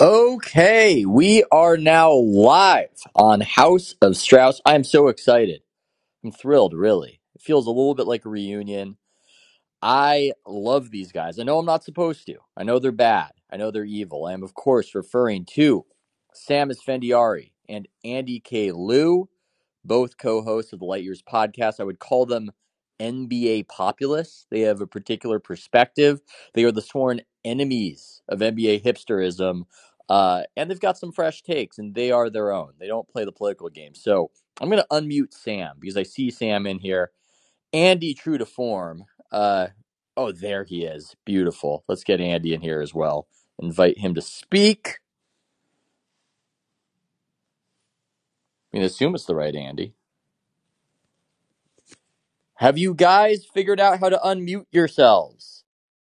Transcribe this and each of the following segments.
Okay, we are now live on House of Strauss. I'm so excited. I'm thrilled, really. It feels a little bit like a reunion. I love these guys. I know I'm not supposed to. I know they're bad. I know they're evil. I am, of course, referring to Sam Esfandiari and Andy K. Liu, both co hosts of the Light Years podcast. I would call them NBA populists. They have a particular perspective. They are the sworn enemies of NBA hipsterism. Uh, and they've got some fresh takes, and they are their own. They don't play the political game. So I'm going to unmute Sam because I see Sam in here. Andy, true to form. Uh, oh, there he is. Beautiful. Let's get Andy in here as well. Invite him to speak. I mean, assume it's the right Andy. Have you guys figured out how to unmute yourselves?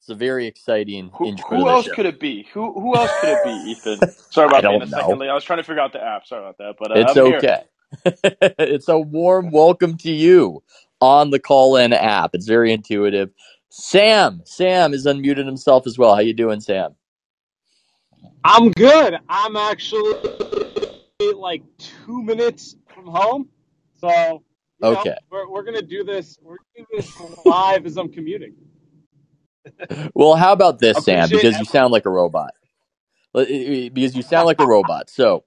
It's a very exciting Who, intro who else show. could it be? Who who else could it be, Ethan? Sorry about I being a second late. I was trying to figure out the app. Sorry about that, but uh, It's I'm here. okay. it's a warm welcome to you on the Callin app. It's very intuitive. Sam, Sam is unmuted himself as well. How you doing, Sam? I'm good. I'm actually like two minutes from home, so you know, Okay. we're we're gonna do this. We're gonna do this live as I'm commuting. Well, how about this, Sam? Appreciate Because you sound like a robot. Let- Because you sound like a robot. So,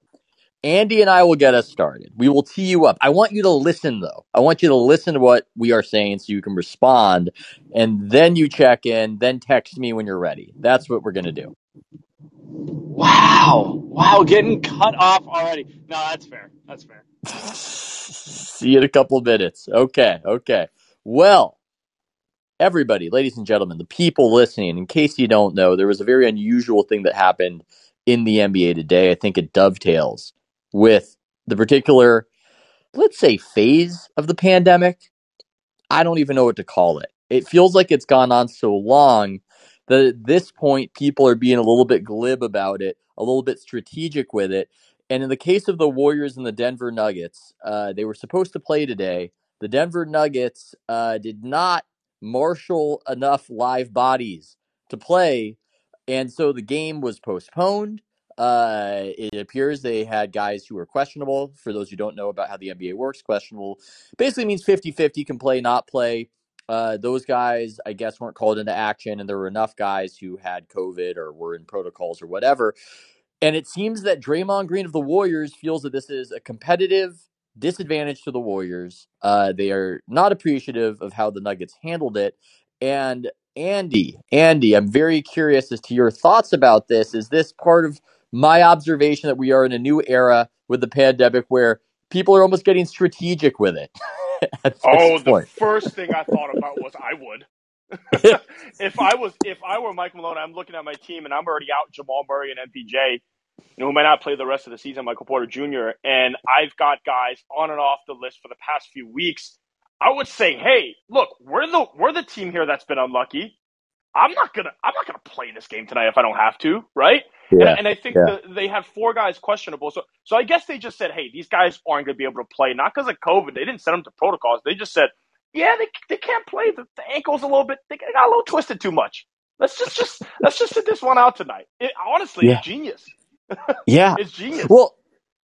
Andy and I will get us started. We will tee you up. I want you to listen, though. I want you to listen to what we are saying so you can respond, and then you check in, then text me when you're ready. That's what we're going to do. Wow, wow, getting cut off already. No, that's fair. That's fair. See you in a couple of minutes. Okay, okay. Well, everybody, ladies and gentlemen, the people listening, in case you don't know, there was a very unusual thing that happened in the NBA today. I think it dovetails with the particular, let's say, phase of the pandemic. I don't even know what to call it. It feels like it's gone on so long that at this point, people are being a little bit glib about it, a little bit strategic with it. And in the case of the Warriors and the Denver Nuggets, uh, they were supposed to play today. The Denver Nuggets uh, did not marshal enough live bodies to play. And so the game was postponed. Uh, it appears they had guys who were questionable. For those who don't know about how the NBA works, questionable basically means 50 50 can play, not play. Uh, those guys, I guess, weren't called into action, and there were enough guys who had COVID or were in protocols or whatever. And it seems that Draymond Green of the Warriors feels that this is a competitive disadvantage to the Warriors. Uh, they are not appreciative of how the Nuggets handled it. And Andy, Andy, I'm very curious as to your thoughts about this. Is this part of my observation that we are in a new era with the pandemic where people are almost getting strategic with it? Oh, the point? first thing I thought about was I would. if I was if I were Mike Malone, I'm looking at my team and I'm already out Jamal Murray and MPJ, you know, who might not play the rest of the season, Michael Porter Jr. And I've got guys on and off the list for the past few weeks. I would say, hey, look, we're the we're the team here that's been unlucky. I'm not gonna I'm not gonna play this game tonight if I don't have to, right? Yeah, and, and I think yeah. the, they had four guys questionable. So so I guess they just said, hey, these guys aren't gonna be able to play, not because of COVID. They didn't send them to protocols. They just said, yeah, they they can't play. The, the ankle's a little bit they got a little twisted too much. Let's just just let's just sit this one out tonight. It, honestly, Yeah. genius. Yeah. It's genius. Well,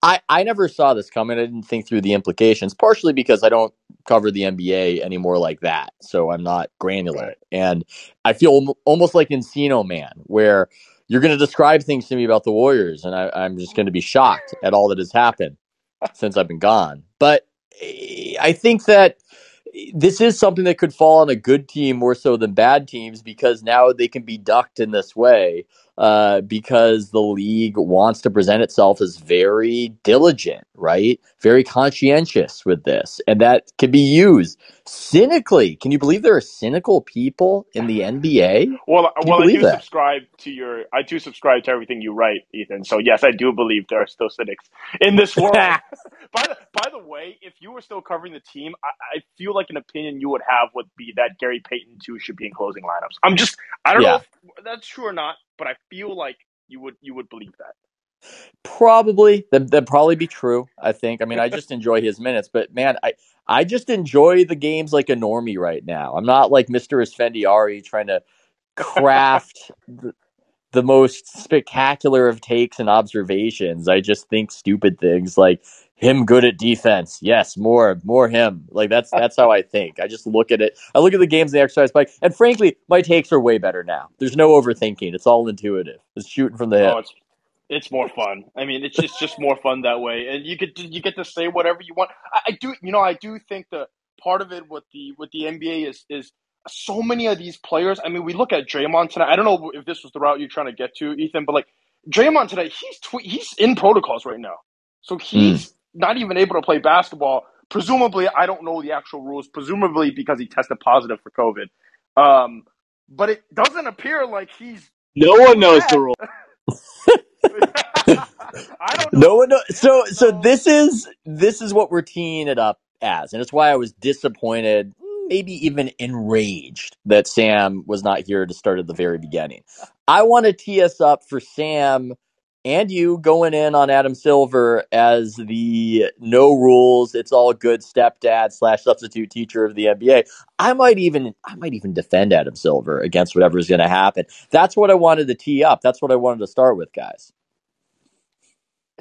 I, I never saw this coming. I didn't think through the implications, partially because I don't cover the NBA anymore like that. So I'm not granular. Right. And I feel almost like Encino Man, where you're going to describe things to me about the Warriors, and I, I'm just going to be shocked at all that has happened since I've been gone. But eh, I think that this is something that could fall on a good team more so than bad teams because now they can be ducked in this way uh, because the league wants to present itself as very diligent, right? Very conscientious with this. And that can be used cynically. Can you believe there are cynical people in the NBA? Well, well, I do that? subscribe to your. I do subscribe to everything you write, Ethan. So yes, I do believe there are still cynics in this world. by the by the way, if you were still covering the team, I, I feel like an opinion you would have would be that Gary Payton II should be in closing lineups. I'm just. I don't Yeah. know if that's true or not, but I feel like you would you would believe that. Probably that that'd probably be true. I think. I mean, I just enjoy his minutes, but man, I I just enjoy the games like a normie right now. I'm not like Mister Esfandiari trying to craft the, the most spectacular of takes and observations. I just think stupid things like him good at defense. Yes, more, more him. Like that's that's how I think. I just look at it. I look at the games in the exercise bike, and frankly, my takes are way better now. There's no overthinking. It's all intuitive. It's shooting from the hip. Oh, it's it's more fun. I mean, it's it's just more fun that way, and you get to, you get to say whatever you want. I, I do, you know, I do think the part of it with the with the NBA is is so many of these players. I mean, we look at Draymond tonight. I don't know if this was the route you're trying to get to, Ethan, but like Draymond tonight, he's tw- he's in protocols right now, so he's mm. Not even able to play basketball. Presumably, I don't know the actual rules. Presumably, because he tested positive for COVID. Um, but it doesn't appear like he's. No one knows the rule. I don't know. No one knows. So, so this is this is what we're teeing it up as, and it's why I was disappointed maybe even enraged that Sam was not here to start at the very beginning. I want to tee us up for Sam and you going in on Adam Silver as the no rules, it's all good stepdad slash substitute teacher of the NBA. I might even I might even defend Adam Silver against whatever is going to happen. That's what I wanted to tee up. That's what I wanted to start with, guys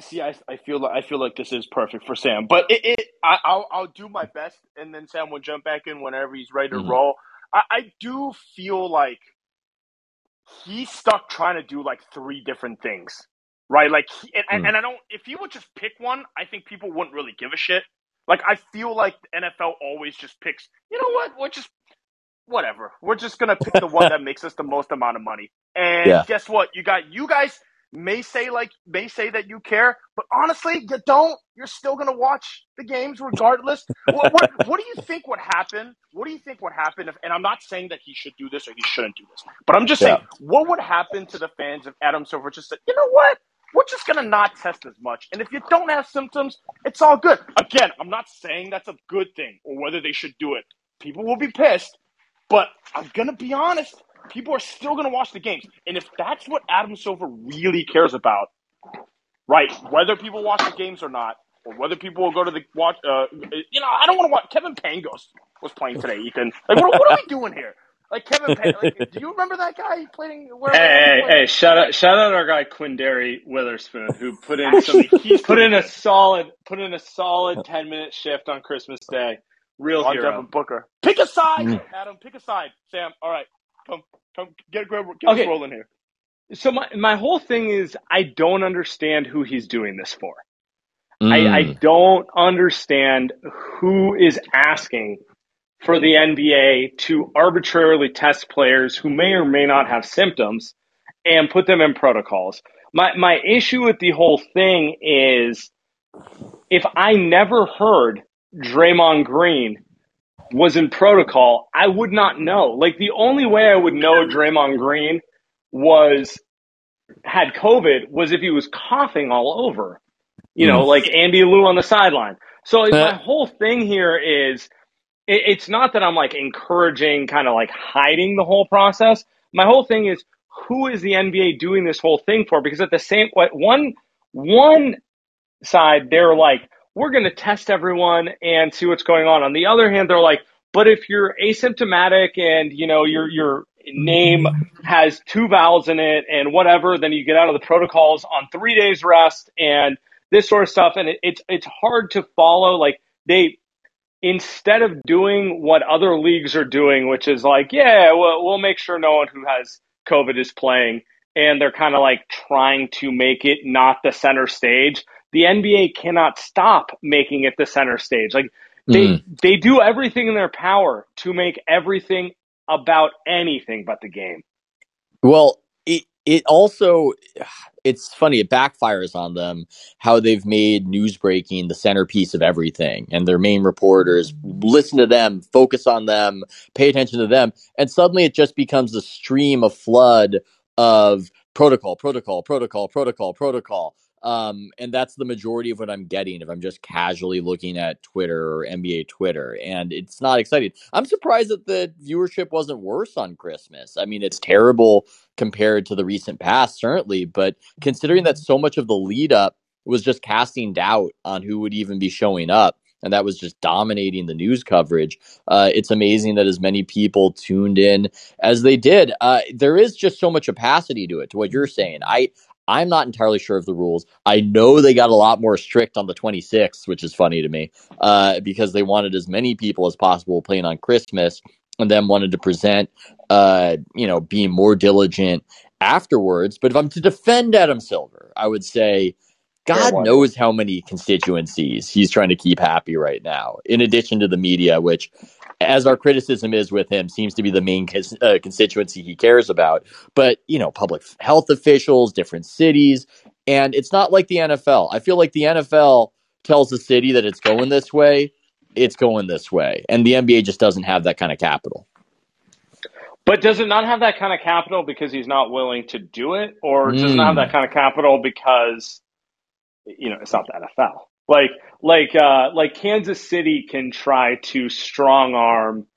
see, I, I feel like I feel like this is perfect for Sam, but it, it I, will I'll do my best, and then Sam will jump back in whenever he's ready to mm-hmm. roll. I, I do feel like he's stuck trying to do like three different things, right? Like, and, mm-hmm. and I don't. If he would just pick one, I think people wouldn't really give a shit. Like, I feel like NFL always just picks. You know what? We're just whatever. We're just gonna pick the one that makes us the most amount of money. And yeah. guess what? You got you guys may say like may say that you care, but honestly, you don't. You're still going to watch the games regardless. what, what, what, do you think would happen? What do you think would happen if? And I'm not saying that he should do this or he shouldn't do this, but I'm just yeah. saying what would happen to the fans if Adam Silver just said, you know what? We're just going to not test as much. And if you don't have symptoms, it's all good. Again, I'm not saying that's a good thing or whether they should do it. People will be pissed, but I'm going to be honest people are still going to watch the games. And if that's what Adam Silver really cares about, right, whether people watch the games or not, or whether people will go to the watch, uh, you know, I don't want to watch. Kevin Pangos was playing today, Ethan. Like, what, what are we doing here? Like Kevin, Pan- like, do you remember that guy playing? Where, hey, hey, hey! Shout out, shout out our guy Quinndary Weatherspoon, who put in some, he's put in a solid, put in a solid ten minute shift on Christmas Day. Real on hero. Devin Booker. Pick a side, mm. Adam. Pick a side, Sam. All right, come, come, get, get, get okay. rolling here. So my my whole thing is I don't understand who he's doing this for. Mm. I, I don't understand who is asking for the NBA to arbitrarily test players who may or may not have symptoms and put them in protocols. My my issue with the whole thing is if I never heard Draymond Green was in protocol, I would not know. Like the only way I would know Draymond Green was had COVID was if he was coughing all over. You know, mm. like Andy Liu on the sideline. So my whole thing here is it, it's not that I'm like encouraging kind of like hiding the whole process. My whole thing is who is the NBA doing this whole thing for? Because at the same one one side they're like we're going to test everyone and see what's going on. On the other hand, they're like, but if you're asymptomatic and you know your your name has two vowels in it and whatever, then you get out of the protocols on three days rest and this sort of stuff. And it, it's it's hard to follow. Like they instead of doing what other leagues are doing, which is like, yeah, we'll, we'll make sure no one who has COVID is playing, and they're kind of like trying to make it not the center stage the NBA cannot stop making it the center stage. Like they mm. they do everything in their power to make everything about anything but the game. Well, it also it's funny it backfires on them how they've made news breaking the centerpiece of everything and their main reporters mm. listen to them focus on them pay attention to them and suddenly it just becomes a stream of flood of protocol protocol protocol protocol protocol um, and that's the majority of what I'm getting if I'm just casually looking at Twitter or NBA Twitter. And it's not exciting. I'm surprised that the viewership wasn't worse on Christmas. I mean, it's terrible compared to the recent past, certainly, but considering that so much of the lead up was just casting doubt on who would even be showing up, and that was just dominating the news coverage. Uh, it's amazing that as many people tuned in as they did. Uh, there is just so much opacity to it, to what you're saying. I I'm not entirely sure of the rules. I know they got a lot more strict on the 26th, which is funny to me, uh, because they wanted as many people as possible playing on Christmas, and then wanted to present, uh, you know, being more diligent afterwards. But if I'm to defend Adam Silver, I would say God knows how many constituencies he's trying to keep happy right now, in addition to the media, which, as our criticism is with him, seems to be the main cons- uh, constituency he cares about. But, you know, public health officials, different cities, and it's not like the NFL. I feel like the NFL tells the city that it's going this way, it's going this way. And the NBA just doesn't have that kind of capital. But does it not have that kind of capital because he's not willing to do it? Or does it not have that kind of capital because you know, it's not the NFL. Like, like, uh, like Kansas City can try to strong arm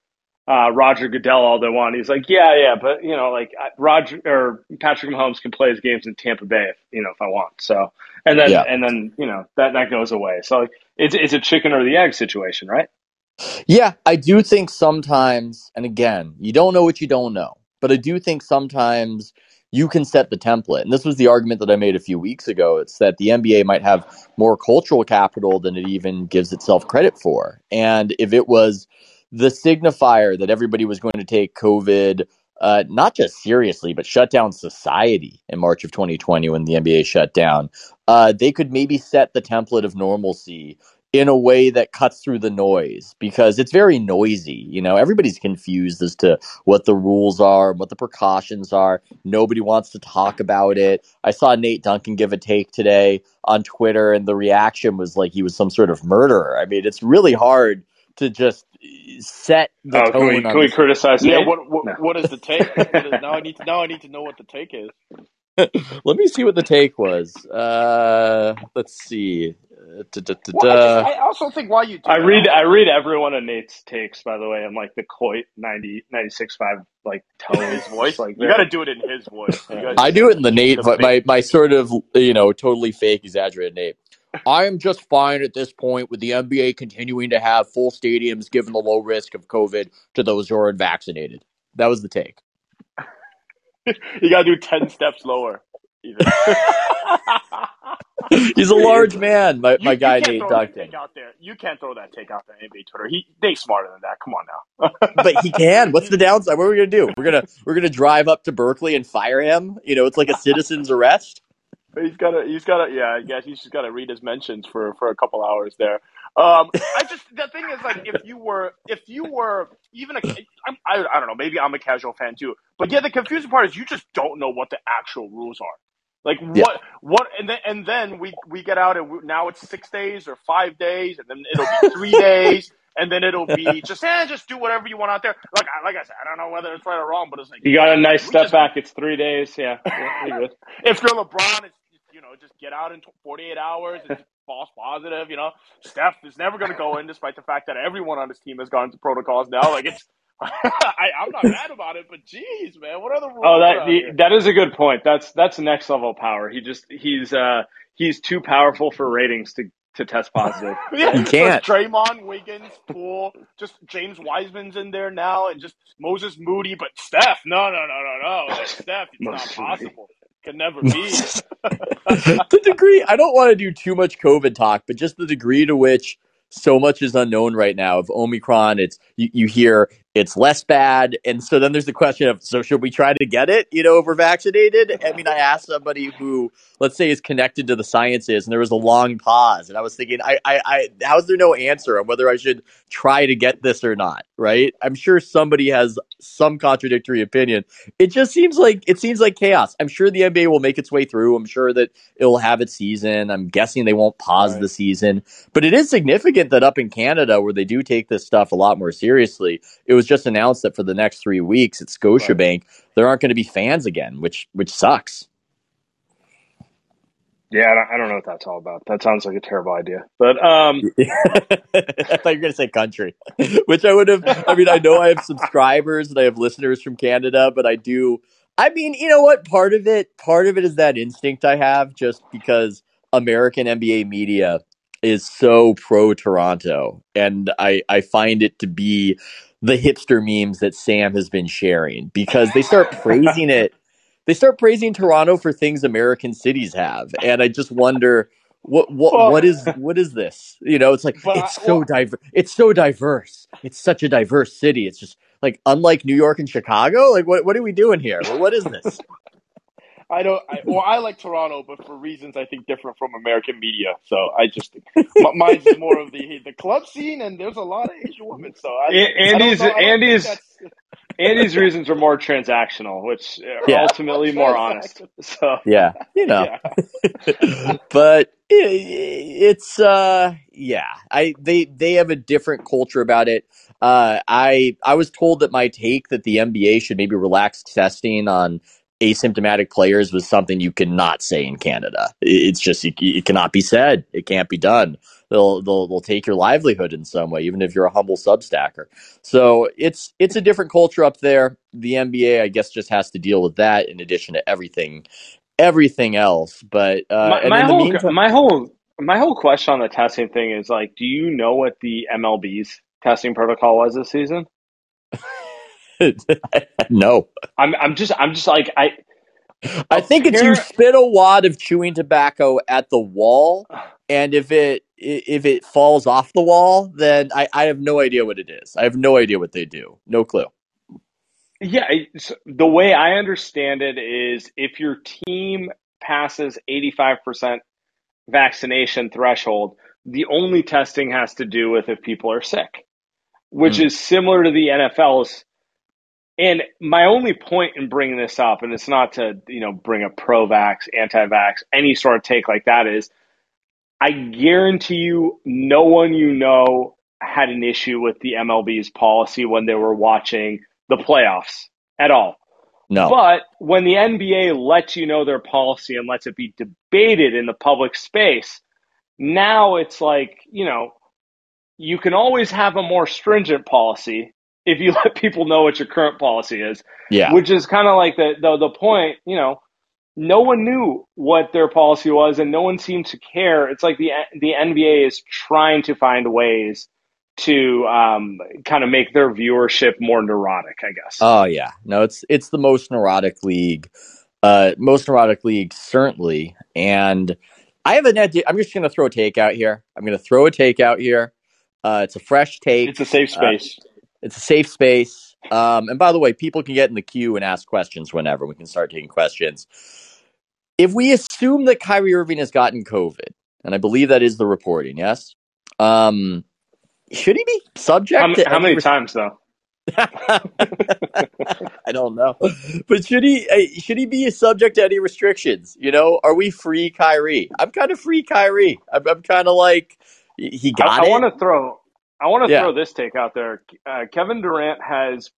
uh, Roger Goodell all they want. He's like, yeah, yeah, but you know, like Roger or Patrick Mahomes can play his games in Tampa Bay if you know if I want. So, and then yeah. and then you know that that goes away. So like, it's it's a chicken or the egg situation, right? Yeah, I do think sometimes, and again, you don't know what you don't know, but I do think sometimes you can set the template. And this was the argument that I made a few weeks ago. It's that the NBA might have more cultural capital than it even gives itself credit for. And if it was the signifier that everybody was going to take COVID uh, not just seriously, but shut down society in March of 2020 when the NBA shut down, uh, they could maybe set the template of normalcy in a way that cuts through the noise because it's very noisy. You know, everybody's confused as to what the rules are, what the precautions are. Nobody wants to talk about it. I saw Nate Duncan give a take today on Twitter, and the reaction was like he was some sort of murderer. I mean, it's really hard to just set the oh, tone. Can we, can we criticize? Yeah. What, what, no. what is the take? Is, now I need to now I need to know what the take is. Let me see what the take was. Uh, let's see. Da, da, da, well, I, I, also think why you. I read. I read every one of Nate's takes. By the way, I'm like the KOIT 90, 96.5 like tone his voice. Like you got to do it in his voice. I do it in the Nate, but my my sort of you know totally fake exaggerated Nate. I am just fine at this point with the NBA continuing to have full stadiums given the low risk of COVID to those who are unvaccinated. That was the take. you got to do 10 steps lower. He's a large man, my, my you, guy you Nate Duncan. Out there. You can't throw that take out there NBA Twitter. He they smarter than that. Come on now. but he can. What's the downside? What are we gonna do? We're gonna we're gonna drive up to Berkeley and fire him. You know, it's like a citizen's arrest. He's got to. He's got to. Yeah, I guess he's just got to read his mentions for for a couple hours there. Um, I just the thing is like if you were if you were even a I'm, I I don't know maybe I'm a casual fan too, but yeah, the confusing part is you just don't know what the actual rules are. Like what yeah. what and then and then we we get out and we, now it's six days or five days and then it'll be three days and then it'll be just eh, just do whatever you want out there. Like like I said, I don't know whether it's right or wrong, but it's like you got a nice step just, back. It's three days. Yeah, yeah if you're LeBron, it's you know just get out in 48 hours and false positive. You know, Steph is never going to go in, despite the fact that everyone on his team has gone into protocols now. Like it's, I, am not mad about it, but geez, man, what are the rules? Oh, that the, that is a good point. That's that's next level power. He just he's uh he's too powerful for ratings to to test positive. yeah, you can't. Draymond, Wiggins, Poole, just James Wiseman's in there now, and just Moses Moody, but Steph, no, no, no, no, no, Steph, it's not possible. Can never be. the degree, I don't want to do too much COVID talk, but just the degree to which so much is unknown right now of Omicron. It's you, you hear it's less bad. And so then there's the question of, so should we try to get it, you know, we're vaccinated? I mean, I asked somebody who, let's say, is connected to the sciences, and there was a long pause. And I was thinking, I, I, I how is there no answer on whether I should try to get this or not? Right? I'm sure somebody has some contradictory opinion. It just seems like, it seems like chaos. I'm sure the NBA will make its way through. I'm sure that it'll have its season. I'm guessing they won't pause right. the season. But it is significant that up in Canada, where they do take this stuff a lot more seriously, it was was just announced that for the next three weeks at Scotiabank, right. there aren't going to be fans again, which which sucks. Yeah, I don't, I don't, know what that's all about. That sounds like a terrible idea. But um, I thought you were going to say country, which I would have. I mean, I know I have subscribers and I have listeners from Canada, but I do. I mean, you know what? Part of it, part of it is that instinct I have, just because American NBA media is so pro Toronto, and I I find it to be the hipster memes that Sam has been sharing because they start praising it. They start praising Toronto for things American cities have, and I just wonder what what well, what is what is this? You know, it's like it's so well, diverse. It's so diverse. It's such a diverse city. It's just like unlike New York and Chicago. Like what what are we doing here? What is this? I don't. I, well, I like Toronto, but for reasons I think different from American media. So I just think mine's more of the the club scene, and there's a lot of Asian women. So I, Andy's I Andy's Andy's reasons are more transactional, which are yeah. ultimately more honest. So yeah, you know, yeah. but it's uh, yeah, I they they have a different culture about it. Uh, I I was told that my take that the NBA should maybe relax testing on asymptomatic players was something you cannot say in Canada. It's just it, it cannot be said. It can't be done. They'll, they'll they'll take your livelihood in some way, even if you're a humble substacker. So it's it's a different culture up there. The NBA, I guess, just has to deal with that in addition to everything everything else. But uh, my, my whole meantime, my whole my whole question on the testing thing is like, do you know what the MLB's testing protocol was this season? no. I'm I'm just I'm just like I I think it's you spit a wad of chewing tobacco at the wall and if it if it falls off the wall, then I, I have no idea what it is. I have no idea what they do. No clue. Yeah, the way I understand it is if your team passes 85% vaccination threshold, the only testing has to do with if people are sick, which mm. is similar to the NFL's and my only point in bringing this up, and it's not to you know bring a pro-vax, anti-vax, any sort of take like that, is I guarantee you, no one you know had an issue with the MLB's policy when they were watching the playoffs at all. No. But when the NBA lets you know their policy and lets it be debated in the public space, now it's like, you know, you can always have a more stringent policy if you let people know what your current policy is. Yeah. Which is kind of like the, the the point, you know, no one knew what their policy was and no one seemed to care. It's like the the NBA is trying to find ways to um, kind of make their viewership more neurotic, I guess. Oh yeah. No, it's it's the most neurotic league. Uh, most neurotic league certainly. And I have an idea. I'm just going to throw a take out here. I'm going to throw a take out here. Uh, it's a fresh take. It's a safe uh, space. Uh, it's a safe space. Um, and by the way, people can get in the queue and ask questions whenever. We can start taking questions. If we assume that Kyrie Irving has gotten COVID, and I believe that is the reporting, yes, um, should he be subject how, to how many times though? I don't know, but should he uh, should he be subject to any restrictions? You know, are we free Kyrie? I'm kind of free Kyrie. I'm, I'm kind of like he got I, I want to throw I want to yeah. throw this take out there. Uh, Kevin Durant has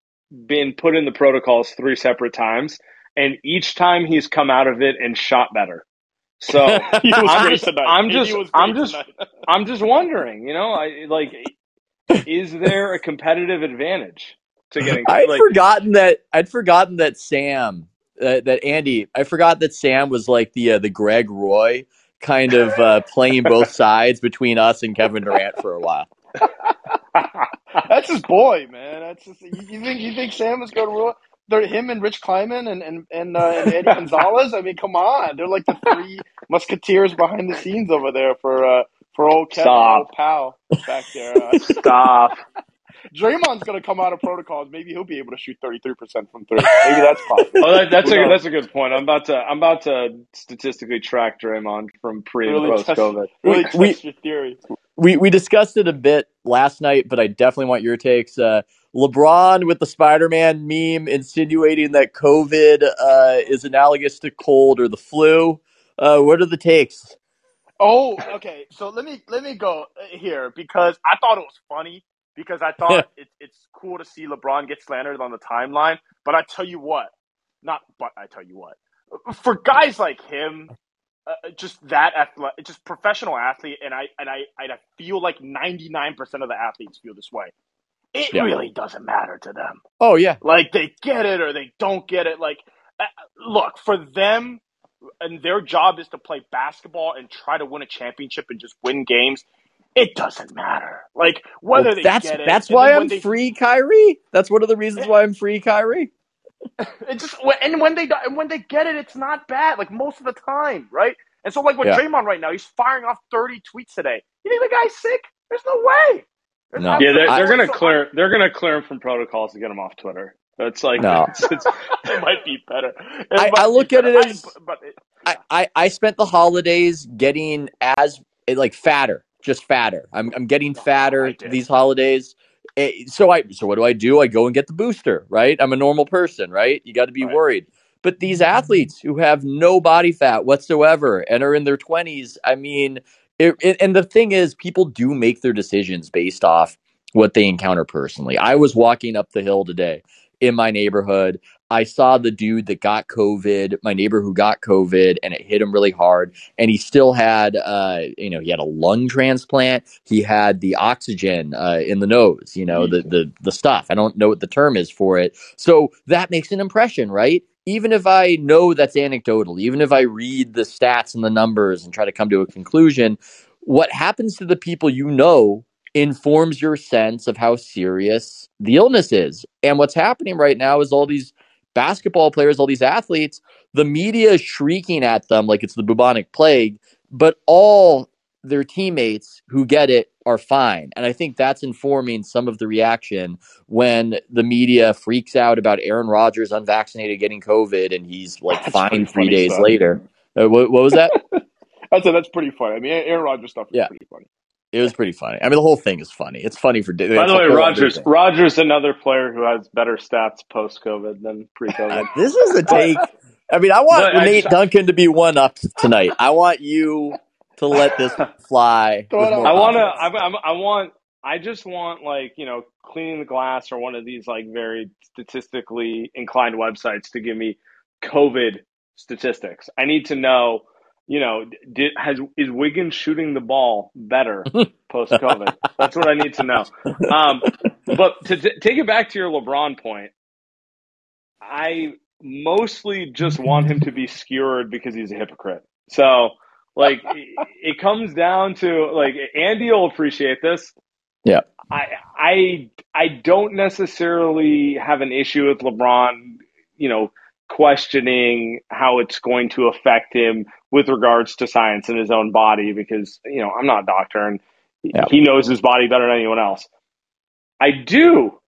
been put in the protocols three separate times, and each time he's come out of it and shot better. So I'm just, I'm just, I'm just, I'm just wondering. You know, I like, is there a competitive advantage to getting? I'd like, forgotten that. I'd forgotten that Sam, uh, that Andy. I forgot that Sam was like the uh, the Greg Roy kind of uh, playing both sides between us and Kevin Durant for a while. That's his boy, man. That's just, you, think you think Sam is going to rule? They're him and Rich Kleiman and and and, uh, and Eddie Gonzalez. I mean, come on, they're like the three musketeers behind the scenes over there for uh, for old Kevin, Stop. old pal back there. Uh, Stop. Draymond's going to come out of protocols. Maybe he'll be able to shoot thirty three percent from three. Maybe that's possible. oh, that, that's a that's a good point. I'm about to I'm about to statistically track Draymond from pre and post COVID. Really we, test your theory we we discussed it a bit last night, but I definitely want your takes. Uh, LeBron with the Spider-Man meme insinuating that COVID uh, is analogous to cold or the flu. Uh, what are the takes? Oh, okay. So let me let me go here because I thought it was funny because I thought it, it's cool to see LeBron get slandered on the timeline. But I tell you what, not but I tell you what, for guys like him uh, uh, just that athletic, just professional athlete, and I and I and I feel like ninety nine percent of the athletes feel this way. It yeah. really doesn't matter to them. Oh yeah, like they get it or they don't get it. Like, uh, look for them, and their job is to play basketball and try to win a championship and just win games, it doesn't matter. Like whether well, they that's get it. that's why I'm they, free, Kyrie. That's one of the reasons why I'm free, Kyrie. It just and when they and when they get it, it's not bad. Like most of the time, right? And so, like with yeah. Draymond right now, he's firing off 30 tweets today. You think the guy's sick? There's no way. There's no. Yeah, they're, they're gonna clear. They're gonna clear him from protocols to get him off Twitter. That's like no. It's, it's, it might be better. I, I, look at it as I, but it, I, I, I spent the holidays getting as like fatter, just fatter. I'm I'm getting fatter these holidays. Eh, so I so what do I do? I go and get the booster, right? I'm a normal person, right? You got to be right. worried. But these athletes who have no body fat whatsoever and are in their 20s, I mean, it, it, and the thing is, people do make their decisions based off what they encounter personally. I was walking up the hill today in my neighborhood. I saw the dude that got COVID, my neighbor who got COVID, and it hit him really hard. And he still had, uh, you know, he had a lung transplant. He had the oxygen uh, in the nose, you know, the the the stuff. I don't know what the term is for it. So that makes an impression, right? even if I know that's anecdotal, even if I read the stats and the numbers and try to come to a conclusion, what happens to the people you know informs your sense of how serious the illness is. And what's happening right now is all these basketball players, all these athletes, the media is shrieking at them like it's the bubonic plague, but all their teammates who get it are fine. And I think that's informing some of the reaction when the media freaks out about Aaron Rodgers unvaccinated getting COVID and he's like that's fine three days stuff. later. Uh, what, what, was that? I said that's pretty funny. I mean, Aaron Rodgers stuff is yeah. pretty funny. It was pretty funny. I mean, the whole thing is funny. It's funny for. By the way, Rogers Rodgers, another player who has better stats post COVID than pre COVID. Uh, this is a take. I mean, I want but Nate I, Duncan to be one up tonight. I want you to let this fly. I want to. I, I, I want. I just want like you know cleaning the glass or one of these like very statistically inclined websites to give me COVID statistics. I need to know. You know, did has is Wiggins shooting the ball better post COVID? That's what I need to know. Um, but to t- take it back to your LeBron point, I mostly just want him to be skewered because he's a hypocrite. So like it comes down to like Andy will appreciate this. Yeah. I I I don't necessarily have an issue with LeBron, you know, questioning how it's going to affect him with regards to science in his own body because, you know, I'm not a doctor and yeah. he knows his body better than anyone else. I do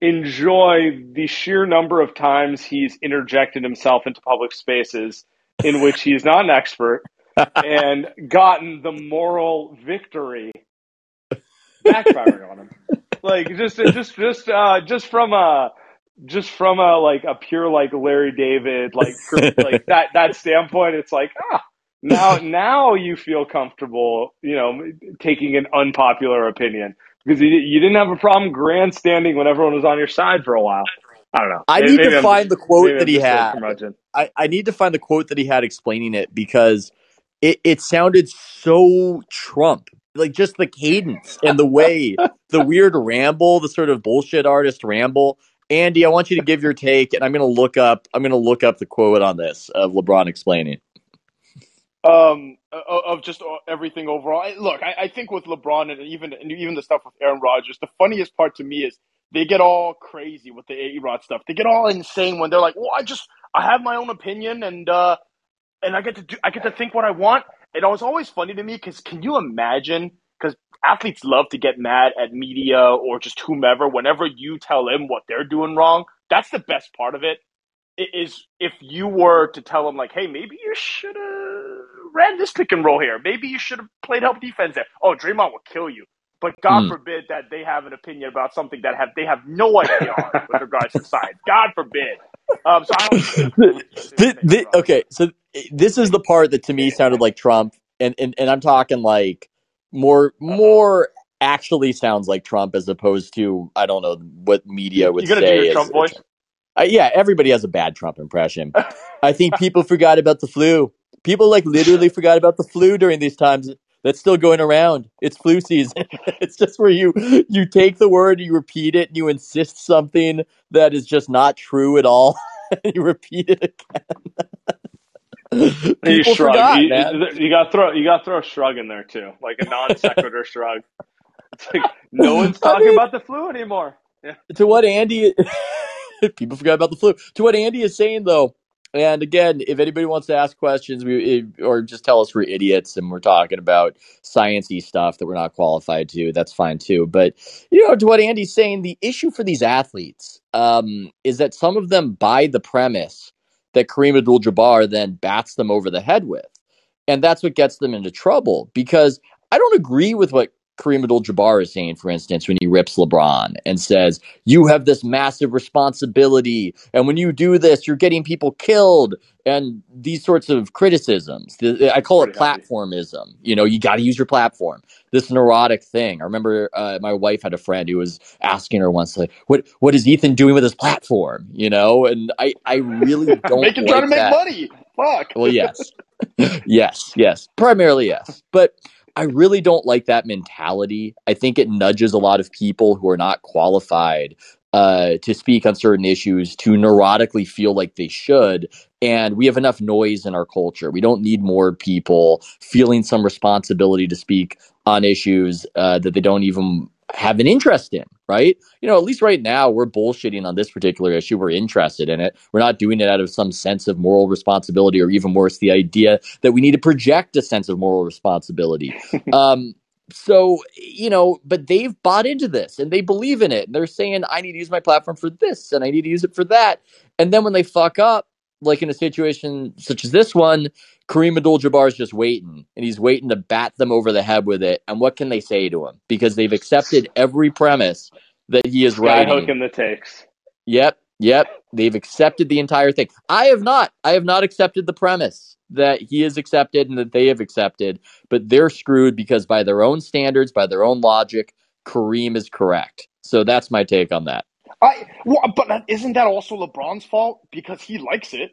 enjoy the sheer number of times he's interjected himself into public spaces in which he is not an expert and gotten the moral victory backfiring on him. Like just just just uh just from a just from a like a pure like Larry David like like that that standpoint it's like ah now now you feel comfortable you know taking an unpopular opinion because you, you didn't have a problem grandstanding when everyone was on your side for a while. I don't know. I maybe, need maybe to I'm find just, the quote that he had. I, I need to find the quote that he had explaining it because it, it sounded so Trump. Like just the cadence and the way, the weird ramble, the sort of bullshit artist ramble. Andy, I want you to give your take, and I'm going to look up. I'm going to look up the quote on this of LeBron explaining. Um, of just everything overall. Look, I, I think with LeBron and even and even the stuff with Aaron Rodgers, the funniest part to me is they get all crazy with the A Rod stuff. They get all insane when they're like, "Well, I just I have my own opinion, and uh, and I get to do, I get to think what I want. And it was always funny to me because can you imagine? Athletes love to get mad at media or just whomever whenever you tell them what they're doing wrong. That's the best part of it. it is if you were to tell them like, hey, maybe you should have ran this pick and roll here. Maybe you should have played help defense there. Oh, Draymond will kill you. But God mm. forbid that they have an opinion about something that have they have no idea on with regards to science. God forbid. Um, so I don't. the, the, okay, so this is the part that to me sounded like Trump, and and, and I'm talking like more uh-huh. more actually sounds like Trump as opposed to I don't know what media would you gonna say. Trump voice? Uh, yeah, everybody has a bad Trump impression. I think people forgot about the flu. People like literally forgot about the flu during these times that's still going around. It's flu season. it's just where you you take the word, you repeat it, and you insist something that is just not true at all. you repeat it again. People shrug. forgot, you. You got throw you got throw a shrug in there too, like a non sequitur shrug. It's like no one's I talking mean- about the flu anymore. Yeah. to what Andy, people forgot about the flu. To what Andy is saying, though, and again, if anybody wants to ask questions, we or just tell us we're idiots and we're talking about sciency stuff that we're not qualified to, that's fine too. But you know, to what Andy's saying, the issue for these athletes um, is that some of them buy the premise that Kareem Abdul-Jabbar then bats them over the head with, and that's what gets them into trouble. Because I don't agree with what Kareem Abdul-Jabbar is saying, for instance, when he rips LeBron and says, "You have this massive responsibility, and when you do this, you're getting people killed," and these sorts of criticisms. I call it platformism. You know, you got to use your platform. This neurotic thing. I remember uh, my wife had a friend who was asking her once, like, "What what is Ethan doing with his platform?" You know, and I I really don't Making like trying to make that. money. Fuck. Well, yes. yes, yes. Primarily, yes. But I really don't like that mentality. I think it nudges a lot of people who are not qualified uh, to speak on certain issues to neurotically feel like they should. And we have enough noise in our culture. We don't need more people feeling some responsibility to speak on issues uh, that they don't even have an interest in, right? You know, at least right now, we're bullshitting on this particular issue. We're interested in it. We're not doing it out of some sense of moral responsibility or even worse, the idea that we need to project a sense of moral responsibility. um, so, you know, but they've bought into this and they believe in it. And they're saying, I need to use my platform for this and I need to use it for that. And then when they fuck up, like in a situation such as this one, Kareem Abdul Jabbar is just waiting and he's waiting to bat them over the head with it. And what can they say to him? Because they've accepted every premise that he is right. hooking the takes. Yep, yep. They've accepted the entire thing. I have not. I have not accepted the premise that he has accepted and that they have accepted, but they're screwed because by their own standards, by their own logic, Kareem is correct. So that's my take on that. I well, but isn't that also LeBron's fault because he likes it?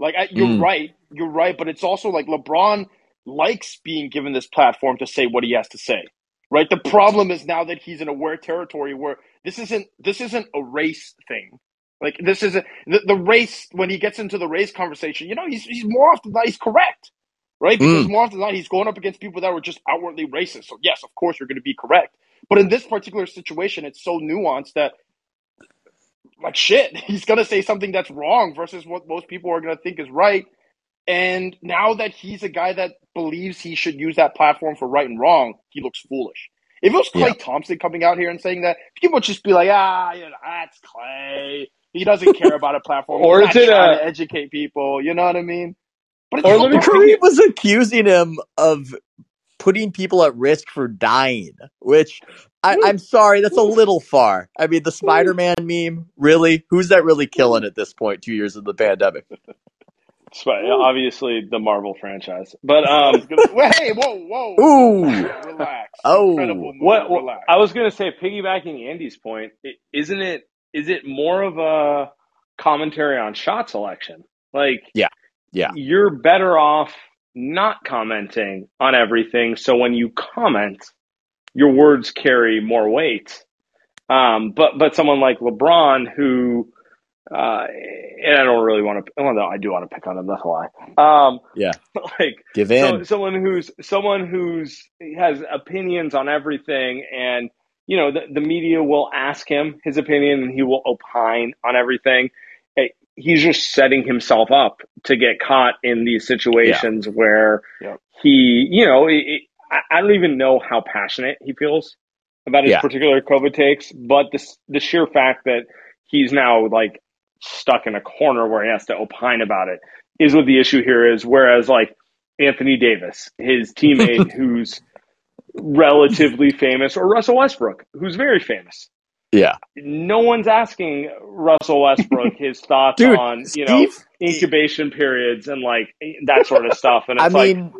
Like I, you're Mm. right, you're right, but it's also like LeBron likes being given this platform to say what he has to say. Right? The problem is now that he's in a aware territory where this isn't this isn't a race thing. Like this isn't the, the race when he gets into the race conversation, you know, he's he's more often than not he's correct. Right? Because more often than not he's going up against people that were just outwardly racist. So yes, of course you're gonna be correct. But in this particular situation, it's so nuanced that like shit, he's gonna say something that's wrong versus what most people are gonna think is right. And now that he's a guy that believes he should use that platform for right and wrong, he looks foolish. If it was Clay Yeah. Thompson coming out here and saying that, people would just be like, ah, you know, that's Clay. He doesn't care about a platform. Or is it, trying uh, to educate people. You know what I mean? But Or let me. Kareem was accusing him of putting people at risk for dying, which I, I'm sorry, that's a little far. I mean, the Spider Man meme, really? Who's that really killing at this point, two years of the pandemic? Obviously the Marvel franchise. But um, hey, whoa, whoa, Ooh. relax. Oh. Incredible move. what, what relax. I was gonna say, piggybacking Andy's point, is isn't it? Is it more of a commentary on shot selection? Like, Yeah. Yeah. you're better off not commenting on everything. So when you comment, your words carry more weight. Um, but but someone like LeBron, who, uh, and I don't really want to. Well, no, I do want to pick on him. That's a lie. Um, Yeah. like Give so, in. someone who's someone who's has opinions on everything, and you know the, the media will ask him his opinion, and he will opine on everything. Eh, He's just setting himself up to get caught in these situations where Yeah. he, you know, it, it, I I don't even know how passionate he feels about his Yeah. particular COVID takes, but the the sheer fact that he's now like stuck in a corner where he has to opine about it is what the issue here is. Whereas like Anthony Davis, his teammate who's relatively famous, or Russell Westbrook, who's very famous. Yeah. No one's asking Russell Westbrook his thoughts Dude, on, you know, incubation periods and like that sort of stuff. And I it's like, mean,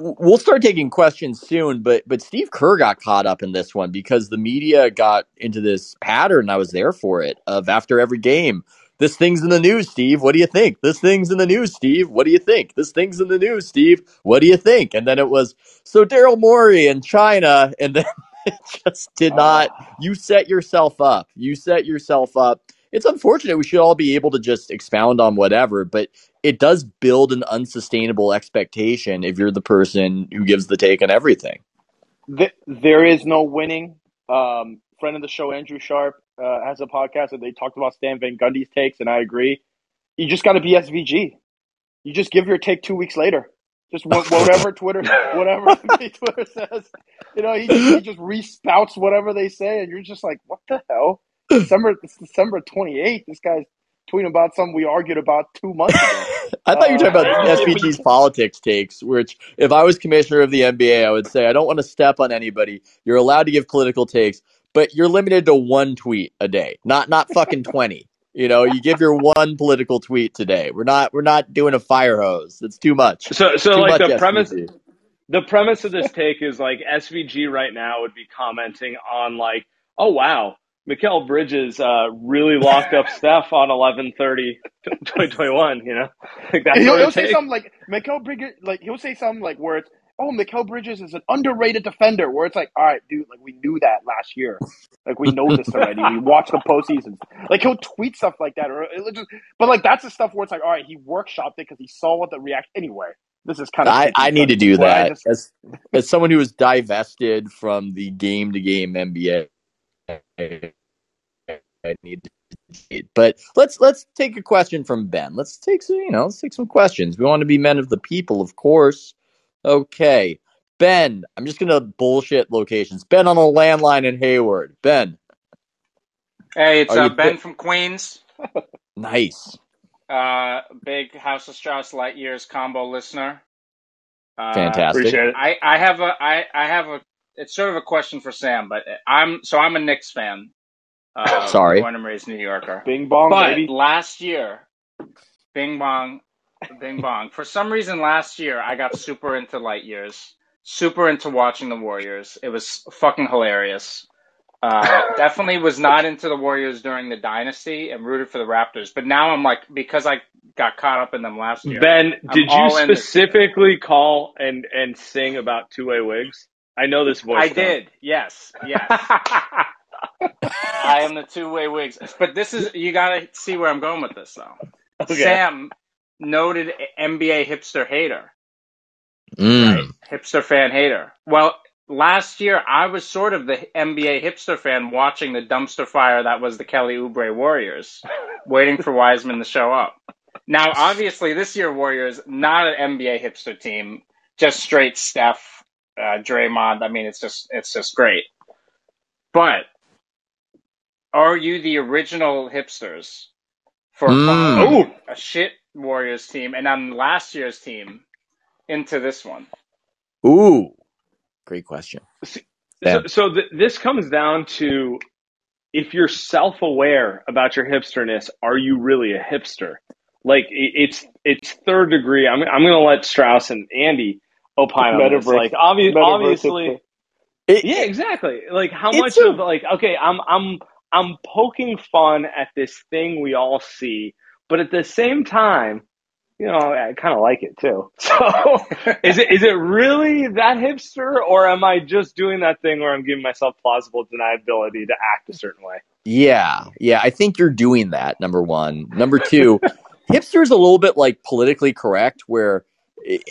we'll start taking questions soon, but but Steve Kerr got caught up in this one because the media got into this pattern. I was there for it of after every game. This thing's in the news, Steve. What do you think? This thing's in the news, Steve. What do you think? This thing's in the news, Steve. What do you think? And then it was so Daryl Morey in China, and then it just did not. Ah. You set yourself up. You set yourself up. It's unfortunate. We should all be able to just expound on whatever, but it does build an unsustainable expectation if you're the person who gives the take on everything. There is no winning. Um, friend of the show, Andrew Sharp, uh, has a podcast and they talked about Stan Van Gundy's takes, and I agree. You just got to be SVG. You just give your take two weeks later. Just whatever Twitter, whatever Twitter says, you know, he just, he just respouts whatever they say, and you're just like, what the hell? December, it's December 28th. This guy's tweeting about something we argued about two months ago. I thought you were talking about uh, SVG's politics takes, which if I was commissioner of the NBA, I would say I don't want to step on anybody. You're allowed to give political takes, but you're limited to one tweet a day, not not fucking twenty. You know, you give your one political tweet today. We're not we're not doing a fire hose. It's too much. So so too like the SVG. premise the premise of this take is like SVG right now would be commenting on like, oh wow, Mikal Bridges uh, really locked up Steph on 11-30, 2021, You know, like he'll, he'll say something like Mikal Bridges, like he'll say something like where it's oh, Mikal Bridges is an underrated defender. Where it's like, all right, dude, like we knew that last year. Like we know this already. we watched the postseason. Like he'll tweet stuff like that, or just, but like that's the stuff where it's like, all right, he workshopped it because he saw what the react. Anyway, this is kind of. I, I need to do that just, as as someone who was divested from the game to game NBA. I need to but let's let's take a question from Ben. Let's take some, you know, let's take some questions. We want to be men of the people, of course. Okay. Ben, I'm just going to bullshit locations. Ben on a landline in Hayward. Ben. Hey, it's uh, Ben from Queens. nice. Uh, big House of Strauss Light Years combo listener. Uh, Fantastic. I, I have a I, I have a it's sort of a question for Sam, but I'm so I'm a Knicks fan. Uh, Sorry, born and raised New Yorker. Bing bong, but baby. last year, Bing bong. Bing bong. For some reason, last year I got super into light years, super into watching the Warriors. It was fucking hilarious. Uh, definitely was not into the Warriors during the dynasty and rooted for the Raptors. But now I'm like, because I got caught up in them last year. Ben, I'm did you specifically call and, and sing about two way wigs? I know this voice. I did. Yes. Yes. I am the two way wigs. But this is, you got to see where I'm going with this though. Okay. Sam noted NBA hipster hater. Mm. Right? Hipster fan hater. Well, last year I was sort of the NBA hipster fan watching the dumpster fire that was the Kelly Oubre Warriors, waiting for Wiseman to show up. Now, obviously, this year Warriors not an NBA hipster team, just straight Steph, uh, Draymond. I mean, it's just it's just great. But are you the original hipsters for mm. a shit Warriors team and on last year's team into this one? Ooh, great question. So, so th- this comes down to if you're self aware about your hipsterness, are you really a hipster? Like it's it's third degree. I'm I'm going to let Strauss and Andy opine on this. Like obvi- obviously, it, yeah, exactly. Like how much a, of like okay, I'm I'm I'm poking fun at this thing we all see but at the same time, you know, I kind of like it too. So is it is it really that hipster, or am I just doing that thing where I'm giving myself plausible deniability to act a certain way? Yeah, yeah, I think you're doing that. Number one, number two, hipster is a little bit like politically correct, where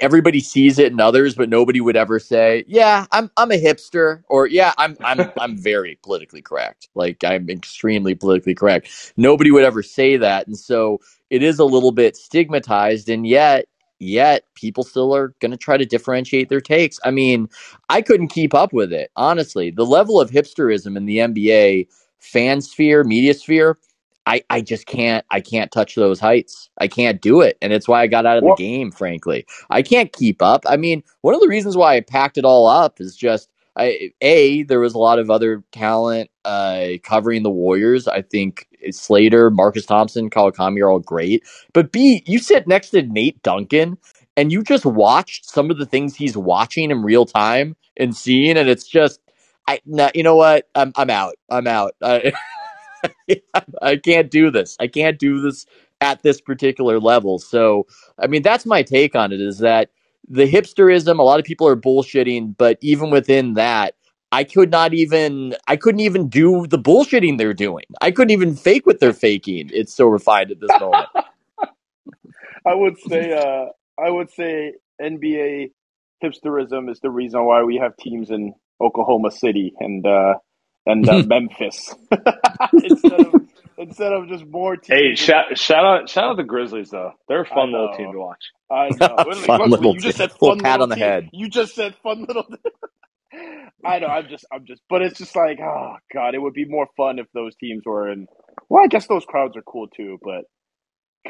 everybody sees it in others, but nobody would ever say, "Yeah, I'm I'm a hipster," or "Yeah, I'm I'm I'm very politically correct." Like I'm extremely politically correct. Nobody would ever say that, and so it is a little bit stigmatized, and yet yet people still are going to try to differentiate their takes. I mean, I couldn't keep up with it honestly. The level of hipsterism in the NBA fan sphere, media sphere I, I just can't I can't touch those heights. I can't do it. And it's why I got out of the game, frankly. I can't keep up. I mean, one of the reasons why I packed it all up is just I, a there was a lot of other talent uh, covering the Warriors. I think Slater, Marcus Thompson, Kawakami are all great. But B, you sit next to Nate Duncan and you just watched some of the things he's watching in real time and seeing, and it's just I, you know what? I'm I'm out. I'm out. I can't do this. I can't do this at this particular level. So, I mean, that's my take on it is that the hipsterism, a lot of people are bullshitting, but even within that, I could not even I couldn't even do the bullshitting they're doing. I couldn't even fake what they're faking. It's so refined at this moment. I would say uh I would say NBA hipsterism is the reason why we have teams in Oklahoma City and uh and uh, Memphis instead of instead of just more teams. Hey, shout, shout out shout out the Grizzlies though. They're a fun little team to watch. I know. fun little you just said fun pat little on the team. head. You just said fun little. I know. I'm just. I'm just. But it's just like, oh god, it would be more fun if those teams were in. Well, I guess those crowds are cool too, but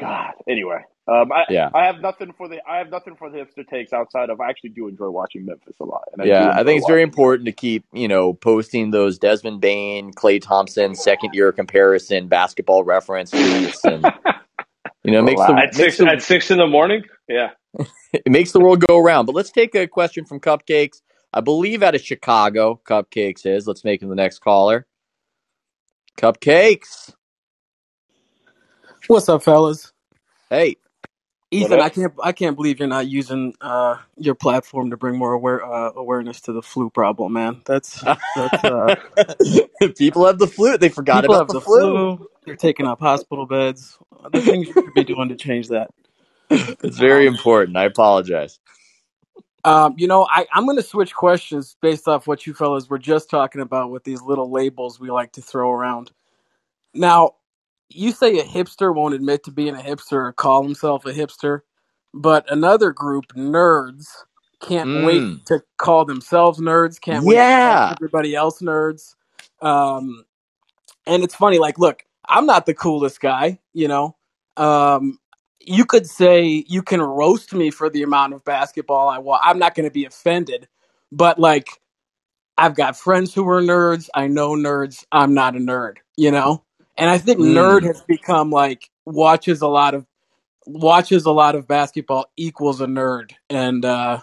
God. Anyway, um, I, Yeah. I have nothing for the. I have nothing for the hipster takes outside of. I actually do enjoy watching Memphis a lot. And yeah, I think it's very important to keep, you know, posting those Desmond Bane, Klay Thompson second year comparison basketball reference tweets and you know, makes the, at makes six the at six in the morning. Yeah, it makes the world go around. But let's take a question from Cupcakes. I believe out of Chicago, Cupcakes is. Let's make him the next caller. Cupcakes. What's up, fellas? Hey. Ethan. I can't I can't believe you're not using uh, your platform to bring more aware, uh, awareness to the flu problem, man. That's that's uh, People have the flu. They forgot people about have the, the flu. flu. They're taking up hospital beds. The things you should be doing to change that. It's very Um, important. I apologize. Um, you know, I, I'm going to switch questions based off what you fellas were just talking about with these little labels we like to throw around. Now, you say a hipster won't admit to being a hipster or call himself a hipster, but another group, nerds, can't Mm. wait to call themselves nerds, can't wait to Yeah. call everybody else nerds. Um, and it's funny, like, look, I'm not the coolest guy, you know. Um, you could say you can roast me for the amount of basketball I want. I'm not going to be offended, but like, I've got friends who are nerds. I know nerds. I'm not a nerd, you know. And I think Mm. nerd has become like watches a lot of watches a lot of basketball equals a nerd, and uh,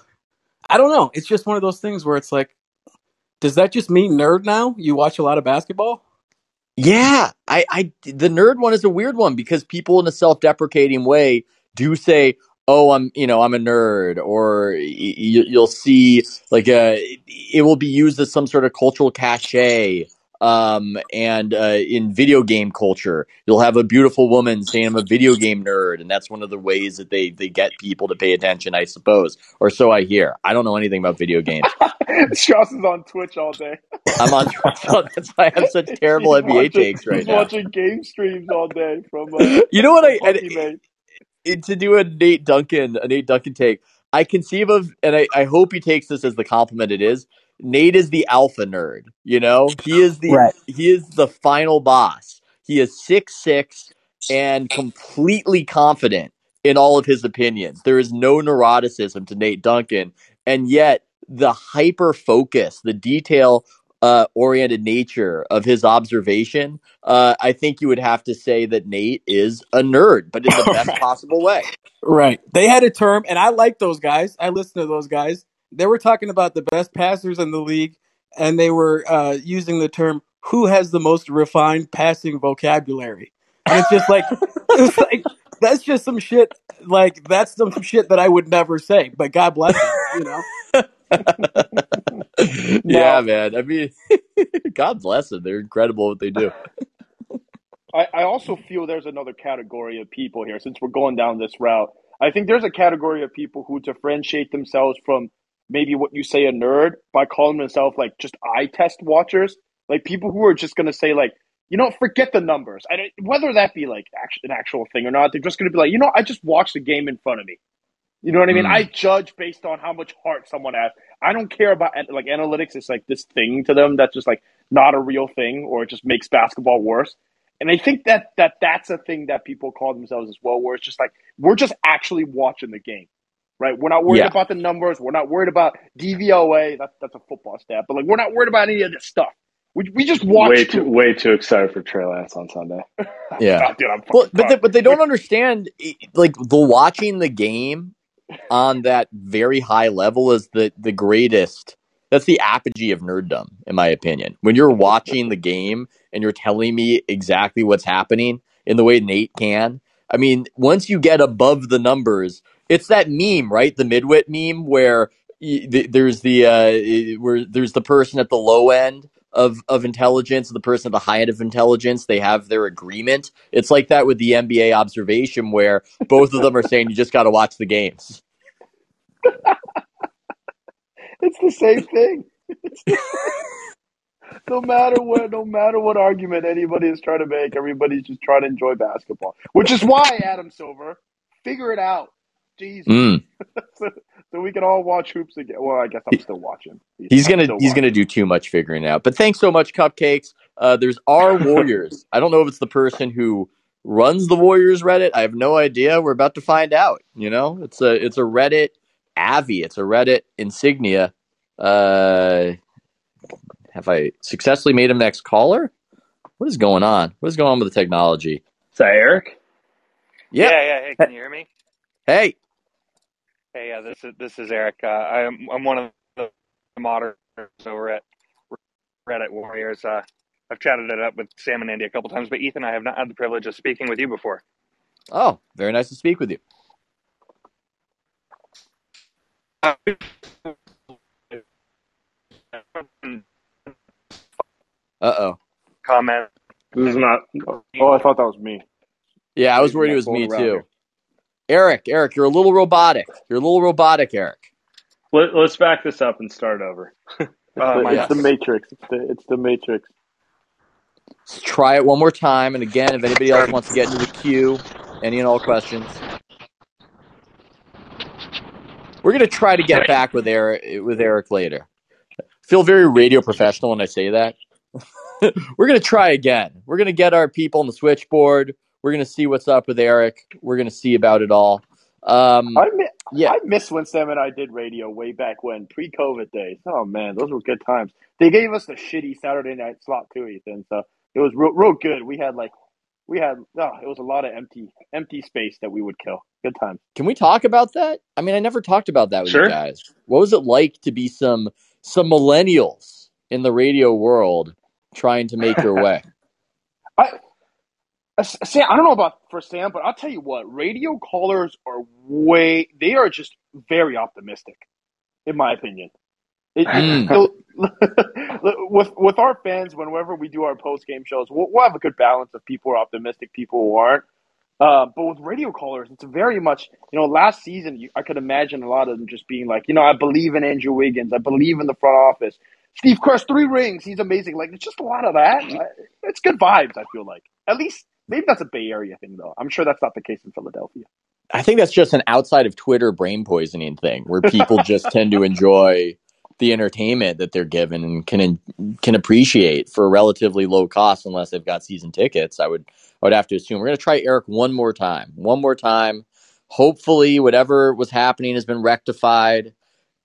I don't know. It's just one of those things where it's like, does that just mean nerd now? You watch a lot of basketball? Yeah, I, I, the nerd one is a weird one because people in a self-deprecating way do say, "Oh, I'm, you know, I'm a nerd," or y- y- you'll see like a, it will be used as some sort of cultural cachet. Um, and uh, in video game culture, you'll have a beautiful woman saying, "I'm a video game nerd," and that's one of the ways that they they get people to pay attention, I suppose, or so I hear. I don't know anything about video games. Strauss is on Twitch all day. I'm on Twitch. That's why I have such terrible He's NBA watching- takes right he's now. watching game streams all day from. Uh, You know what I from and- to do a Nate Duncan a Nate Duncan take. I conceive of and I, I hope he takes this as the compliment it is. Nate is the alpha nerd. You know, he is the Right. he is the final boss. He is six six and completely confident in all of his opinions. There is no neuroticism to Nate Duncan, and yet the hyper focus, the detail uh, oriented nature of his observation, uh, I think you would have to say that Nate is a nerd, but in the best possible way. Right. They had a term, and I like those guys. I listen to those guys. They were talking about the best passers in the league, and they were uh, using the term "who has the most refined passing vocabulary." And it's just like, it's like that's just some shit. Like that's some shit that I would never say. But God bless them, you know. yeah, man. I mean, God bless them. They're incredible what they do. I, I also feel there's another category of people here since we're going down this route. I think there's a category of people who differentiate themselves from maybe what you say a nerd by calling themselves like just eye test watchers, like people who are just going to say like, you know, forget the numbers. I don't, whether that be like act- an actual thing or not, they're just going to be like, you know, I just watched the game in front of me. You know what I mean? Mm. I judge based on how much heart someone has. I don't care about like analytics. It's like this thing to them that's just like not a real thing, or it just makes basketball worse. And I think that that that's a thing that people call themselves as well, where it's just like we're just actually watching the game, right? We're not worried Yeah. about the numbers. We're not worried about DVOA. That's that's a football stat, but like we're not worried about any of this stuff. We, we just watch. way too way too excited for Trey Lance on Sunday. Yeah. God, dude, I'm Well, but they, but they don't understand like the watching the game on that very high level is the the greatest. That's the apogee of nerddom, in my opinion. When you're watching the game and you're telling me exactly what's happening in the way Nate can, I mean, once you get above the numbers, it's that meme, right? The midwit meme where there's the uh, where there's the person at the low end of of intelligence, the person at the high end of intelligence. They have their agreement. It's like that with the NBA observation, where both of them are saying you just got to watch the games. it's the same thing. no matter what, no matter what argument anybody is trying to make, everybody's just trying to enjoy basketball. Which is why Adam Silver, figure it out. Jesus. Mm. so, so, we can all watch hoops again. Well, I guess I'm still watching. He's, he's gonna he's watching. gonna do too much figuring out. But thanks so much, Cupcakes. Uh, there's our Warriors. I don't know if it's the person who runs the Warriors Reddit. I have no idea. We're about to find out. You know, it's a it's a Reddit Avi. It's a Reddit insignia. Uh, have I successfully made him next caller? What is going on? What is going on with the technology? Is that Eric? Yep. Yeah, yeah. Hey, can you hear me? Hey. Hey, uh, this is this is Eric. Uh, I'm I'm one of the moderators over at Reddit Warriors. Uh, I've chatted it up with Sam and Andy a couple times, but Ethan, I have not had the privilege of speaking with you before. Oh, very nice to speak with you. Uh, oh. Comment. This is not. Oh, I thought that was me. Yeah, I was worried it was me too. Here. Eric, Eric, you're a little robotic. You're a little robotic, Eric. Let, us back this up and start over. uh, the, yes. It's the Matrix. It's the, it's the Matrix. Let's try it one more time. And again, if anybody else wants to get into the queue, any and all questions, we're gonna try to get back with Eric with Eric later. I feel very radio professional when I say that. we're going to try again. We're going to get our people on the switchboard. We're going to see what's up with Eric. We're going to see about it all. Um, I, miss, yeah. I miss when Sam and I did radio way back when, pre COVID days. Oh, man, those were good times. They gave us the shitty Saturday night slot, too, Ethan. So it was real, real good. We had like, we had, oh, it was a lot of empty, empty space that we would kill. Good times. Can we talk about that? I mean, I never talked about that with sure. you guys. What was it like to be some, some millennials in the radio world trying to make your way? I Sam, I don't know about for Sam, but I'll tell you what, radio callers are way they are just very optimistic, in my opinion. It, mm. with with our fans, whenever we do our post game shows, we'll, we'll, have a good balance of people who are optimistic, people who aren't. Uh, but with radio callers, it's very much you know. Last season, you, I could imagine a lot of them just being like, you know, I believe in Andrew Wiggins, I believe in the front office. Steve Kerr, three rings. He's amazing. Like, it's just a lot of that. It's good vibes, I feel like. At least, maybe that's a Bay Area thing, though. I'm sure that's not the case in Philadelphia. I think that's just an outside of Twitter brain poisoning thing where people just tend to enjoy the entertainment that they're given and can can appreciate for a relatively low cost unless they've got season tickets. I would I would have to assume. We're going to try Eric one more time. One more time. Hopefully whatever was happening has been rectified.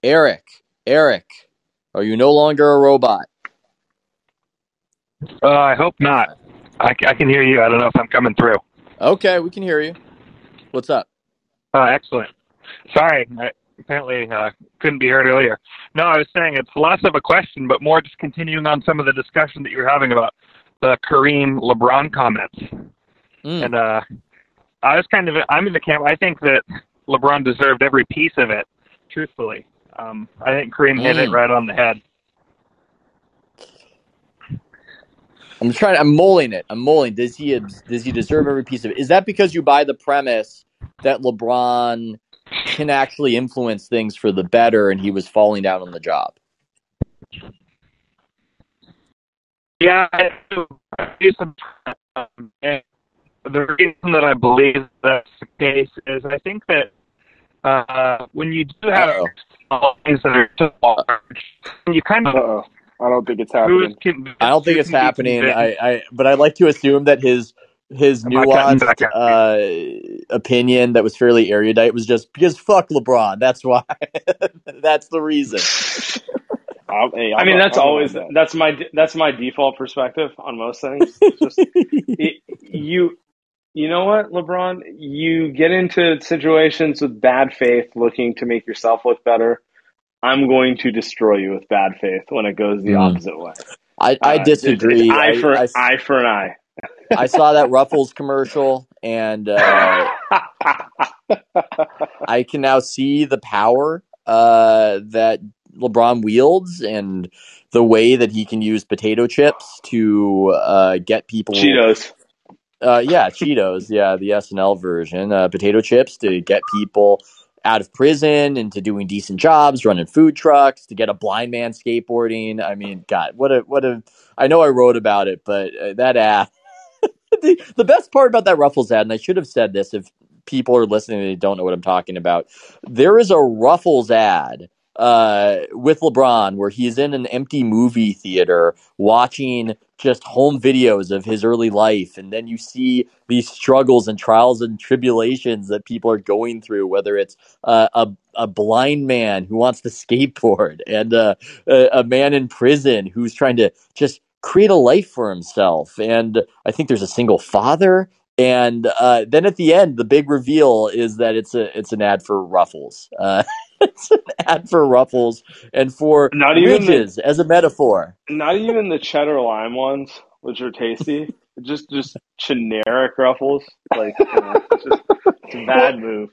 Eric, Eric, are you no longer a robot? Uh, I hope not. I, I, can hear you. I don't know if I'm coming through. Okay, we can hear you. What's up? Uh, excellent. Sorry, I apparently uh, couldn't be heard earlier. No, I was saying it's less of a question, but more just continuing on some of the discussion that you were having about the Kareem LeBron comments. Mm. And uh, I was kind of, I'm in the camp. I think that LeBron deserved every piece of it, truthfully. Um, I think Kareem hit it mm. right on the head. I'm trying. I'm mulling it. I'm mulling. Does he? Does he deserve every piece of it? Is that because you buy the premise that LeBron can actually influence things for the better, and he was falling down on the job? Yeah, I do. Um, the reason that I believe that's the case is I think that uh, when you do have things that are too large, you kind of. Uh-oh. I don't think it's happening. I don't think it's happening. I, I, but I'd like to assume that his his nuanced uh, opinion that was fairly erudite was just because fuck LeBron. That's why. that's the reason. I'll, hey, i mean, that's always that. that's my that's my default perspective on most things. Just, it, you you know what, LeBron? You get into situations with bad faith looking to make yourself look better. I'm going to destroy you with bad faith when it goes the mm. opposite way. I, I uh, disagree. It's, eye for I, I, eye for an eye. I saw that Ruffles commercial, and uh, I can now see the power uh, that LeBron wields and the way that he can use potato chips to uh, get people Cheetos. Uh, yeah, Cheetos. Yeah, the SNL version. Uh, potato chips to get people out of prison into doing decent jobs, running food trucks, to get a blind man skateboarding. I mean, God, what a what a. I know I wrote about it, but uh, that ad. the, the best part about that Ruffles ad, and I should have said this if people are listening and they don't know what I'm talking about. There is a Ruffles ad uh, with LeBron where he's in an empty movie theater watching just home videos of his early life. And then you see these struggles and trials and tribulations that people are going through whether it's uh, a a blind man who wants to skateboard and uh, a, a man in prison who's trying to just create a life for himself. And i think there's a single father. And uh, then at the end the big reveal is that it's a it's an ad for ruffles. Uh, it's an ad for ruffles and for Not even the- ridges as a metaphor Not even the cheddar lime ones, which are tasty. just just generic ruffles. Like you know, it's just it's a bad move.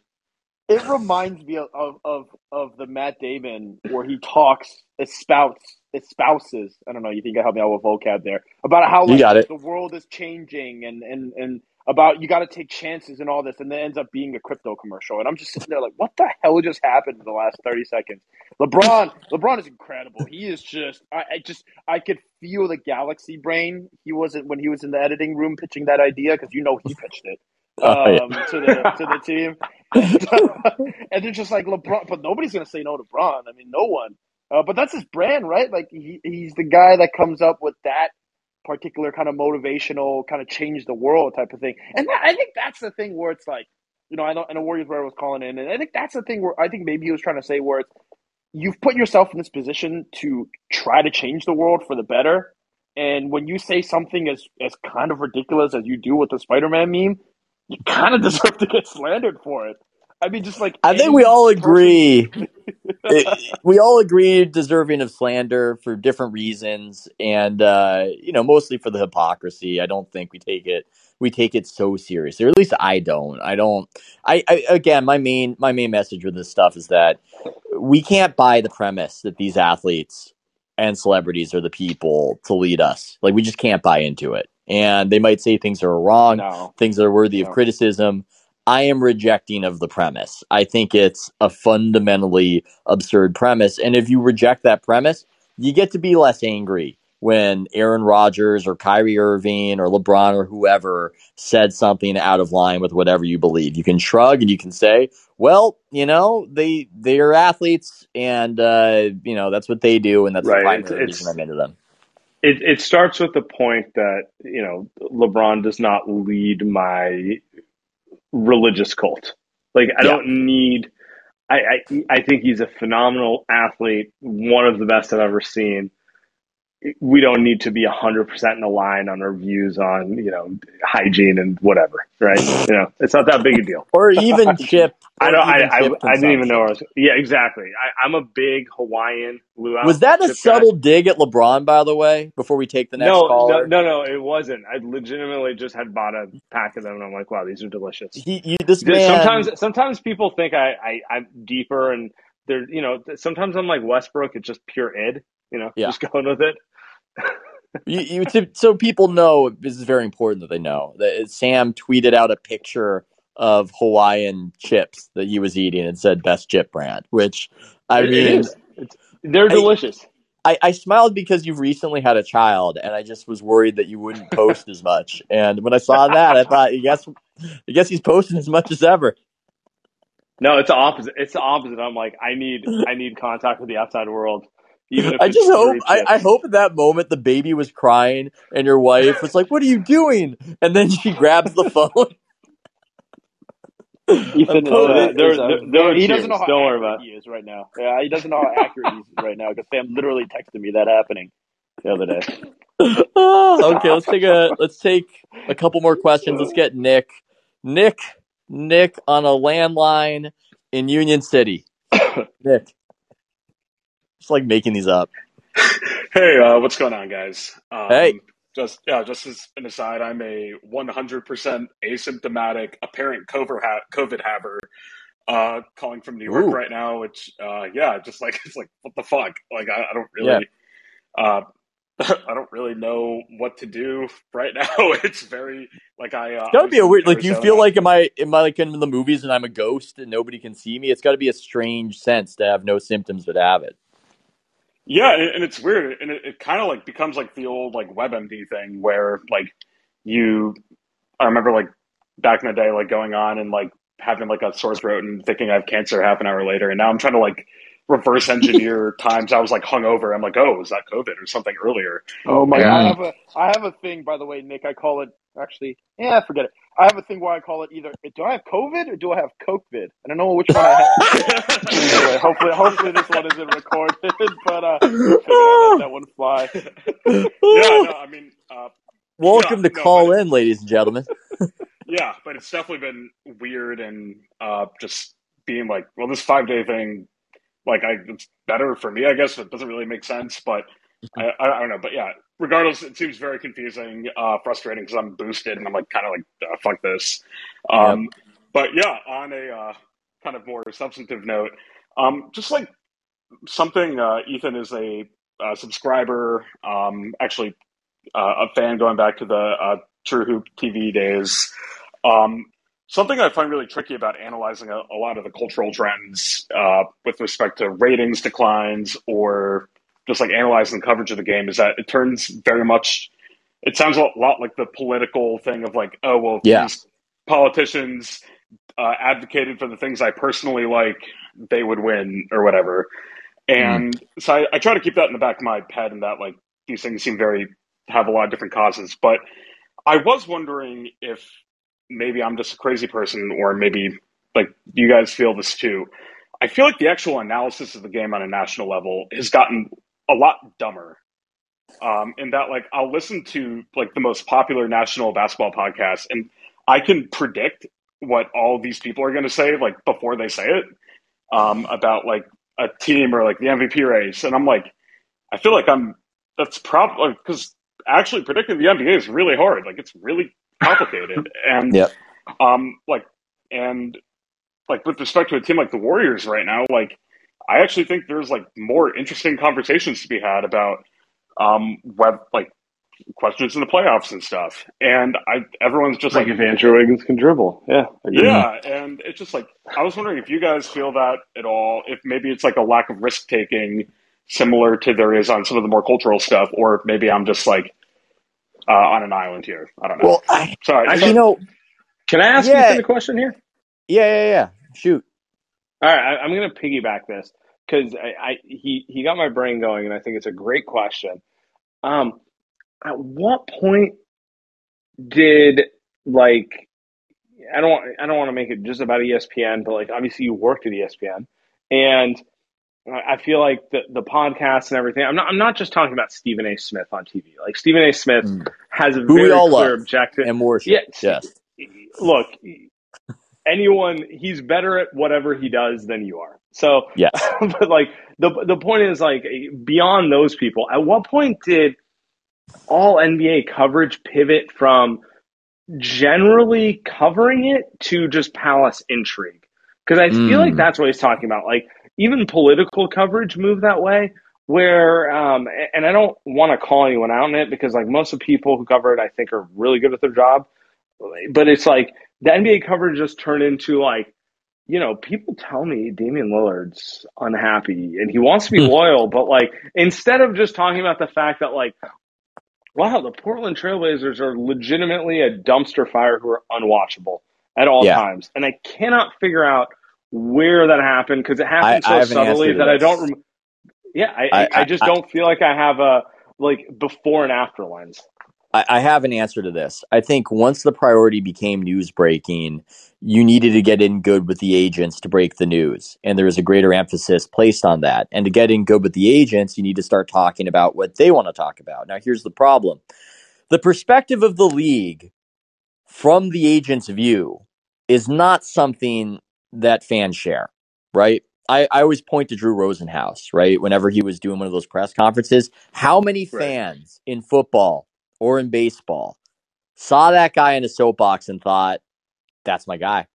It reminds me of, of, of, of the Matt Damon where he talks, espouts, espouses. I don't know. You think I help me out with vocab there about how You like, got it. the world is changing and and and about you got to take chances and all this, and then it ends up being a crypto commercial. And I'm just sitting there like, what the hell just happened in the last thirty seconds? LeBron, LeBron is incredible. He is just, I, I just, I could feel the galaxy brain. He wasn't when he was in the editing room pitching that idea because you know he pitched it Oh, yeah. um, to the to the team, and, and they're just like LeBron, but nobody's gonna say no to LeBron. I mean, no one. Uh, but that's his brand, right? Like he, he's the guy that comes up with that particular kind of motivational, kind of change the world type of thing. And that, I think that's the thing where it's like, you know, I know, I know Warriors I was calling in, and I think that's the thing where I think maybe he was trying to say where it's you've put yourself in this position to try to change the world for the better. And when you say something as as kind of ridiculous as you do with the Spider Man meme, you kind of deserve to get slandered for it. I mean, just like I think we all agree. It- we all agree deserving of slander for different reasons, and uh, you know, mostly for the hypocrisy. I don't think we take it we take it so seriously, or at least I don't. I don't. I, I again, my main my main message with this stuff is that we can't buy the premise that these athletes and celebrities are the people to lead us. Like we just can't buy into it, and they might say things that are wrong No. things that are worthy of criticism. I am rejecting of the premise. I think it's a fundamentally absurd premise. And if you reject that premise, you get to be less angry when Aaron Rodgers or Kyrie Irving or LeBron or whoever said something out of line with whatever you believe. You can shrug and you can say, well, you know, they they are athletes and uh, you know, that's what they do and that's Right. the primary It's- reason I'm into them. It it starts with the point that you know LeBron does not lead my religious cult. Like I Yeah. don't need. I, I I think he's a phenomenal athlete, one of the best I've ever seen. We don't need to be hundred percent in a line on our views on you know hygiene and whatever, right? You know, it's not that big a deal. Or even chip. I don't. I, I, I didn't even know. I was, yeah, exactly. I, I'm a big Hawaiian luau. Was that a chip guy. subtle dig at LeBron, by the way? Before we take the next no, no, no, no, it wasn't. I legitimately just had bought a pack of them, and I'm like, wow, these are delicious. he, you, this man. Sometimes, sometimes people think I, I, I'm deeper, and they're, you know, sometimes I'm like Westbrook. It's just pure id, you know, Yeah. just going with it. you, you, to, so people know this is very important that they know that Sam tweeted out a picture of Hawaiian chips that he was eating and said best chip brand, which I It- it mean. It's, they're I- delicious. I, I smiled because you've recently had a child, and I just was worried that you wouldn't post as much. And when I saw that, I thought, I guess, I guess he's posting as much as ever. No, it's the opposite. It's the opposite. I'm like, I need, I need contact with the outside world. Even if I just hope I. I hope at that moment the baby was crying and your wife was like, "What are you doing?" And then she grabs the phone. Ethan Oh, uh, there- there's there- there he doesn't know how Don't accurate about he is right now. Yeah, he doesn't know how accurate he is right now because Sam literally texted me that happening the other day. Oh, okay, let's take a let's take a couple more questions. Let's get Nick. Nick, Nick on a landline in Union City. Nick, just like making these up. Hey, uh, what's going on, guys? Um, Hey. Just yeah, just as an aside, I'm a 100% asymptomatic apparent COVID ha- COVID haver. uh, calling from New York Ooh. right now, which uh, yeah, just like it's like what the fuck? Like I, I don't really, uh, I don't really know what to do right now. It's very like I. Uh, It's gotta be a weird. Like, you feel like am I am I like in the movies and I'm a ghost and nobody can see me? It's got to be a strange sense to have no symptoms but have it. Yeah, and, it's weird, and it, it kind of like becomes like the old like WebMD thing where like you, I remember like back in the day, like going on and like having like a sore throat and thinking I have cancer half an hour later, and now I'm trying to like reverse engineer times I was like hungover. I'm like, oh, is that COVID or something earlier? Oh my! Yeah. I have a I have a thing by the way, Nick. I call it actually. Yeah, forget it. I have a thing where I call it either. Do I have COVID or do I have CokeVid? I don't know which one I have. anyway, hopefully, hopefully this one isn't recorded, but uh, let that one fly. yeah, no, I mean, uh, Welcome Yeah, to no, Callin, ladies and gentlemen. yeah, but it's definitely been weird and uh, just being like, well, this five day thing, like, I it's better for me, I guess. It doesn't really make sense, but I, I, don't know. But yeah, regardless, it seems very confusing, uh, frustrating because I'm boosted and I'm like, kind of like, uh, fuck this. Um, But yeah, on a uh, kind of more substantive note, um, just like something, uh, Ethan is a uh, subscriber, um, actually uh, a fan going back to the uh, TrueHoop TV days. Um, something I find really tricky about analyzing a, a lot of the cultural trends uh, with respect to ratings declines or just like analyzing coverage of the game is that it turns very much. It sounds a lot like the political thing of like, oh well, Yeah. these politicians uh, advocated for the things I personally like, they would win or whatever. And so I, I try to keep that in the back of my head, and that like these things seem very have a lot of different causes. But I was wondering if maybe I'm just a crazy person, or maybe like you guys feel this too. I feel like the actual analysis of the game on a national level has gotten a lot dumber. Um, in that, like, I'll listen to like the most popular national basketball podcast, and I can predict what all these people are going to say, like before they say it, um, about like a team or like the MVP race, and I'm like, I feel like I'm that's probably because actually predicting the NBA is really hard. Like it's really complicated, and Yep. um, like and like with respect to a team like the Warriors right now, like I actually think there's like more interesting conversations to be had about um web like questions in the playoffs and stuff. And I everyone's just Like like if Andrew Wiggins can dribble, yeah, yeah, and it's just like I was wondering if you guys feel that at all. If maybe it's like a lack of risk taking, similar to there is on some of the more cultural stuff, or maybe I'm just like uh, on an island here. I don't know. Well, I, Sorry, I so- you know, Can I ask Yeah. you a question here? yeah, yeah, yeah. Shoot. All right, I, I'm going to piggyback this because I, I he he got my brain going, and I think it's a great question. Um, at what point did like I don't want I don't want to make it just about ESPN, but like obviously you worked at ESPN, and I feel like the the podcast and everything. I'm not I'm not just talking about Stephen A. Smith on TV. Like Stephen A. Smith Mm. has a Who very all clear objective. and worship. Yeah, Yes. look, anyone he's better at whatever he does than you are. So, Yes. but like the the point is like beyond those people, at what point did all NBA coverage pivot from generally covering it to just palace intrigue? Because I feel like Mm. that's what he's talking about. Like even political coverage move that way. Where um, and I don't want to call anyone out on it because like most of the people who cover it, I think are really good at their job. But it's like the NBA coverage just turned into like, you know, people tell me Damian Lillard's unhappy and he wants to be Hmm. loyal, but like instead of just talking about the fact that like, wow, the Portland Trailblazers are legitimately a dumpster fire who are unwatchable at all Yeah. times, and I cannot figure out where that happened because it happened I so answer subtly that I don't. Rem- yeah, I, I, I- I just I- don't feel like I have a like before and after lens. I, I have an answer to this. I think once the priority became news breaking, you needed to get in good with the agents to break the news. And there was a greater emphasis placed on that. And to get in good with the agents, you need to start talking about what they want to talk about. Now, here's the problem the perspective of the league from the agent's view is not something that fans share, right? I, I always point to Drew Rosenhaus, right? Whenever he was doing one of those press conferences, how many Right. fans in football or in baseball saw that guy in a soapbox and thought, that's my guy?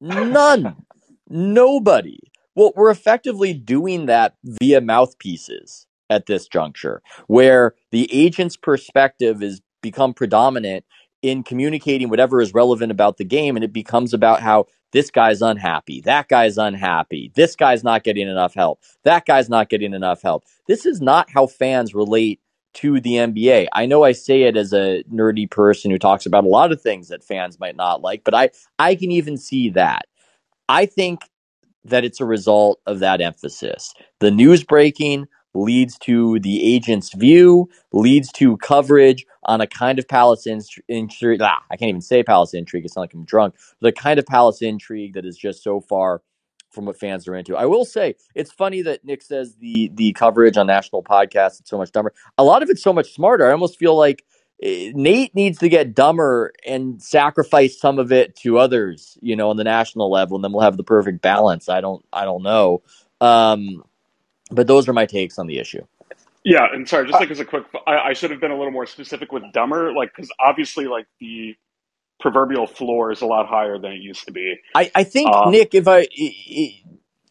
None. Nobody. Well, we're effectively doing that via mouthpieces at this juncture, where the agent's perspective is become predominant in communicating whatever is relevant about the game, and it becomes about how this guy's unhappy, that guy's unhappy, this guy's not getting enough help, that guy's not getting enough help. This is not how fans relate to the NBA. I know I say it as a nerdy person who talks about a lot of things that fans might not like, but I I can even see that. I think that it's a result of that emphasis. The news breaking leads to the agent's view, leads to coverage on a kind of palace intrigue. Ah, I can't even say palace intrigue. It's not like I'm drunk. The kind of palace intrigue that is just so far from what fans are into. I will say it's funny that Nick says the the coverage on national podcasts is so much dumber. A lot of it's so much smarter. I almost feel like Eh, Nate needs to get dumber and sacrifice some of it to others, you know, on the national level, and then we'll have the perfect balance. I don't, I don't know, um, but those are my takes on the issue. Yeah, and sorry, just like as a quick, I, I should have been a little more specific with dumber, like because obviously, like the proverbial floor is a lot higher than it used to be. I, I think um, Nick, if I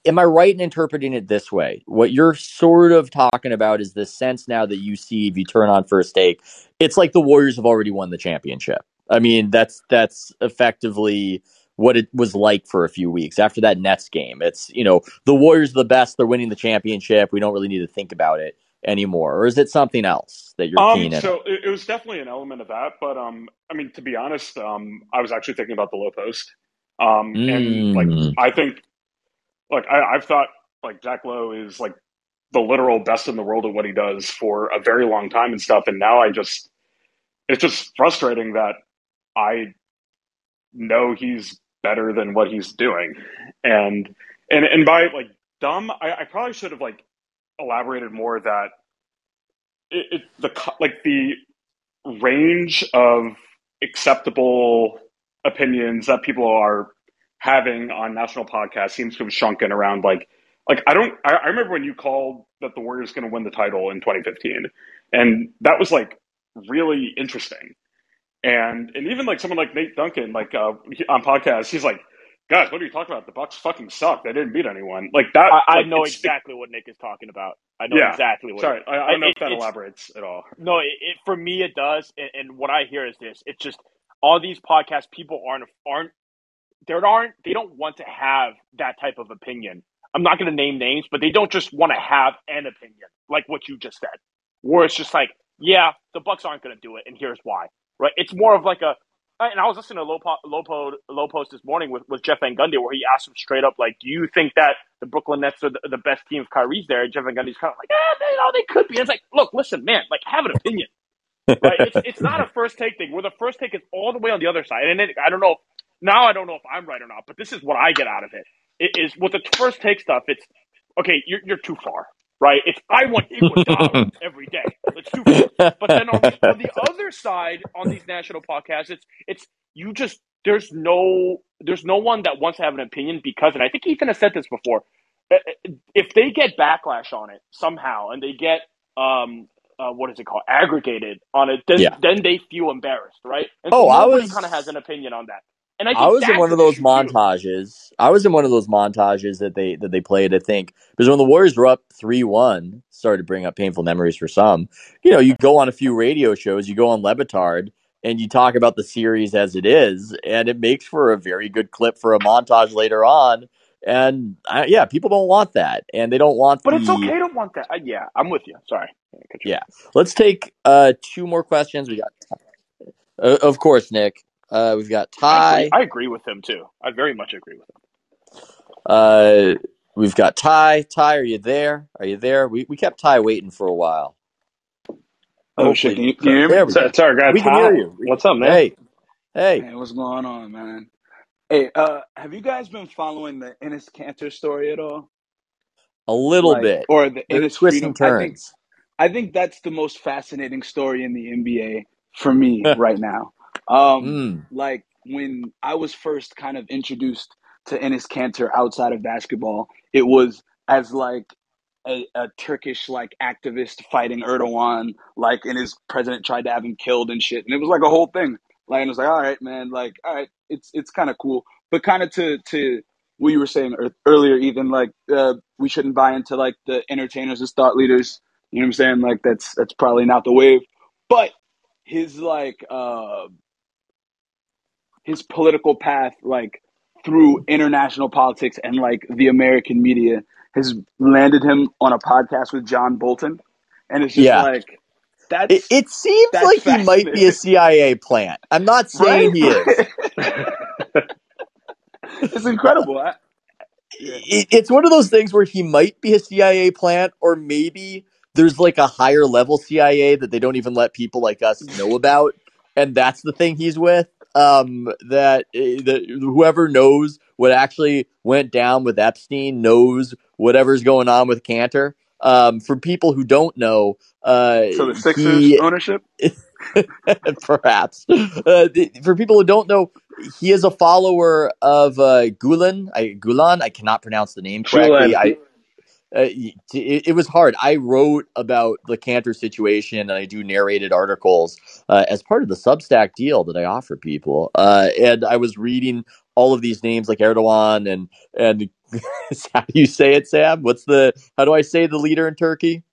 am I right in interpreting it this way? What you're sort of talking about is the sense now that you see if you turn on first take, it's like the Warriors have already won the championship. I mean, that's that's effectively what it was like for a few weeks after that Nets game. It's you know the Warriors are the best; they're winning the championship. We don't really need to think about it anymore, or is it something else that you're um, keen in? So it, it, was definitely an element of that, but um, I mean, to be honest, um, I was actually thinking about the Lowe Post, um, mm. and like mm. I think like I, I've thought like Zach Lowe is like the literal best in the world at what he does for a very long time and stuff. And now I just, it's just frustrating that I know he's better than what he's doing. And, and, and by like dumb, I, I probably should have like elaborated more that it, it, the, like the range of acceptable opinions that people are having on national podcasts seems to have shrunken around like like I don't I, I remember when you called that the Warriors going to win the title in 2015, and that was like really interesting. And and even like someone like Nate Duncan, like uh, on podcasts, he's like, guys, what are you talking about? The Bucks fucking suck. They didn't beat anyone. Like that. I, I like, know exactly what Nick is talking about. I know yeah, exactly what. Sorry, I, I, don't know it, if that elaborates at all. No, it, it, for me it does. And, and what I hear is this: it's just all these podcasts, people aren't aren't there aren't they don't want to have that type of opinion. I'm not going to name names, but they don't just want to have an opinion like what you just said, where it's just like, yeah, the Bucks aren't going to do it, and here's why. Right? It's more of like a. And I was listening to Lowe, Lowe, Lowe Post this morning with, with Jeff Van Gundy, where he asked him straight up, like, "Do you think that the Brooklyn Nets are the, the best team if Kyrie's there?" And Jeff Van Gundy's kind of like, "Yeah, they, you know, they could be." And it's like, look, listen, man, like, have an opinion. right? It's, it's not a first take thing. Where the first take is all the way on the other side, and it, I don't know now I don't know if I'm right or not, but this is what I get out of it. It is with the first take stuff. It's okay. You're you're too far, right? It's I want Iguodala every day. It's too far. But then on the, on the other side, on these national podcasts, it's it's you just there's no there's no one that wants to have an opinion because, and I think Ethan has said this before. Uh, uh, if they get backlash on it somehow, and they get um, uh, what is it called aggregated on it, then yeah. then they feel embarrassed, right? And so oh, I was kind of has an opinion on that. And I, I was in one of those montages. Too. I was in one of those montages that they that they played. I think because when the Warriors were up three one, started to bring up painful memories for some. You know, you go on a few radio shows, you go on Le Batard, and you talk about the series as it is, and it makes for a very good clip for a montage later on. And uh, yeah, people don't want that, and they don't want. But the, it's okay to want that. Uh, yeah, I'm with you. Sorry. Yeah, let's take uh, two more questions. We got, uh, of course, Nick. Uh, we've got Ty. I agree with him too. I very much agree with him. Uh, we've got Ty. Ty, are you there? Are you there? We we kept Ty waiting for a while. Oh shit! Can you, can you hear me? There we. Sorry, guys. We can hear you. What's up, man? Hey, hey. Hey, what's going on, man? Hey, uh, have you guys been following the Enes Kanter story at all? A little like, bit, or the Ennis Enes twisting turns. I think, I think that's the most fascinating story in the NBA for me right now. Um, mm. Like when I was first kind of introduced to Enes Kanter outside of basketball, it was as like a, a, Turkish like activist fighting Erdogan, like and his president tried to have him killed and shit, and it was like a whole thing. Like and it was like, all right, man, like all right, it's it's kind of cool, but kind of to to what you were saying earlier, even Like uh, we shouldn't buy into like the entertainers as thought leaders. You know what I'm saying? Like that's that's probably not the wave. But his like uh, his political path, like through international politics and like the American media, has landed him on a podcast with John Bolton, and it's just yeah. like that's. It, it seems like he might be a CIA plant. I'm not saying right? he is. it's incredible. I, it, it's one of those things where he might be a CIA plant, or maybe there's like a higher level CIA that they don't even let people like us know about, and that's the thing he's with. Um, that eh, that whoever knows what actually went down with Epstein knows whatever's going on with Kanter. Um, for people who don't know, uh, so the Sixers he, ownership, perhaps. Uh, the, for people who don't know, he is a follower of uh, Gulen. I, Gulen. I cannot pronounce the name correctly. I, uh, it, it, was hard. I wrote about the Kanter situation and I do narrated articles uh, as part of the Substack deal that I offer people. Uh, and I was reading all of these names like Erdogan and and how do you say it, Sam? What's the how do I say the leader in Turkey?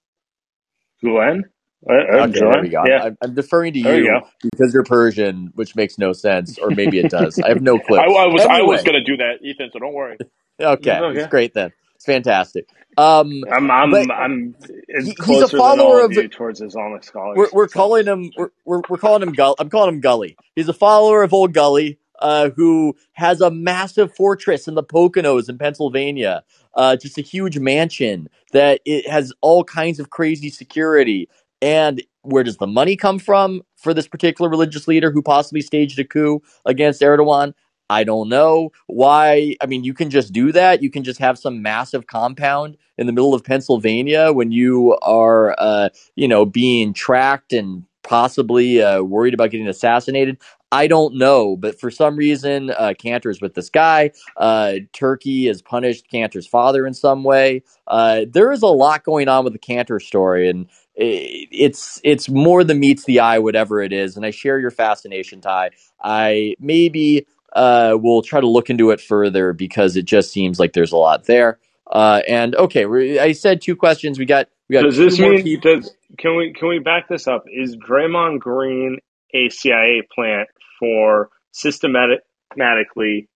Gulen. Uh, uh, okay, there we go. Yeah. I'm, I'm deferring to you, you because you're Persian, which makes no sense, or maybe it does. I have no clue. I, I was anyway. I was going to do that, Ethan. So don't worry. okay, okay. it's great then. It's fantastic. Um, I'm I'm I'm he, he's a follower of, of towards Islamic scholars. We're, we're calling him we're, we're, we're calling him Gull. I'm calling him Gully. He's a follower of old Gully, uh, who has a massive fortress in the Poconos in Pennsylvania. Uh, just a huge mansion that it has all kinds of crazy security. And where does the money come from for this particular religious leader who possibly staged a coup against Erdogan? I don't know why. I mean, you can just do that. You can just have some massive compound in the middle of Pennsylvania when you are, uh, you know, being tracked and possibly uh, worried about getting assassinated. I don't know, but for some reason, uh, Kanter's with this guy. Uh, Turkey has punished Kanter's father in some way. Uh, there is a lot going on with the Kanter story, and it's it's more than meets the eye, whatever it is. And I share your fascination, Ty. I maybe uh, we'll try to look into it further because it just seems like there's a lot there. Uh, and okay, I said two questions. We got we got. Does this mean does can we can we back this up? Is Draymond Green a CIA plant for systematically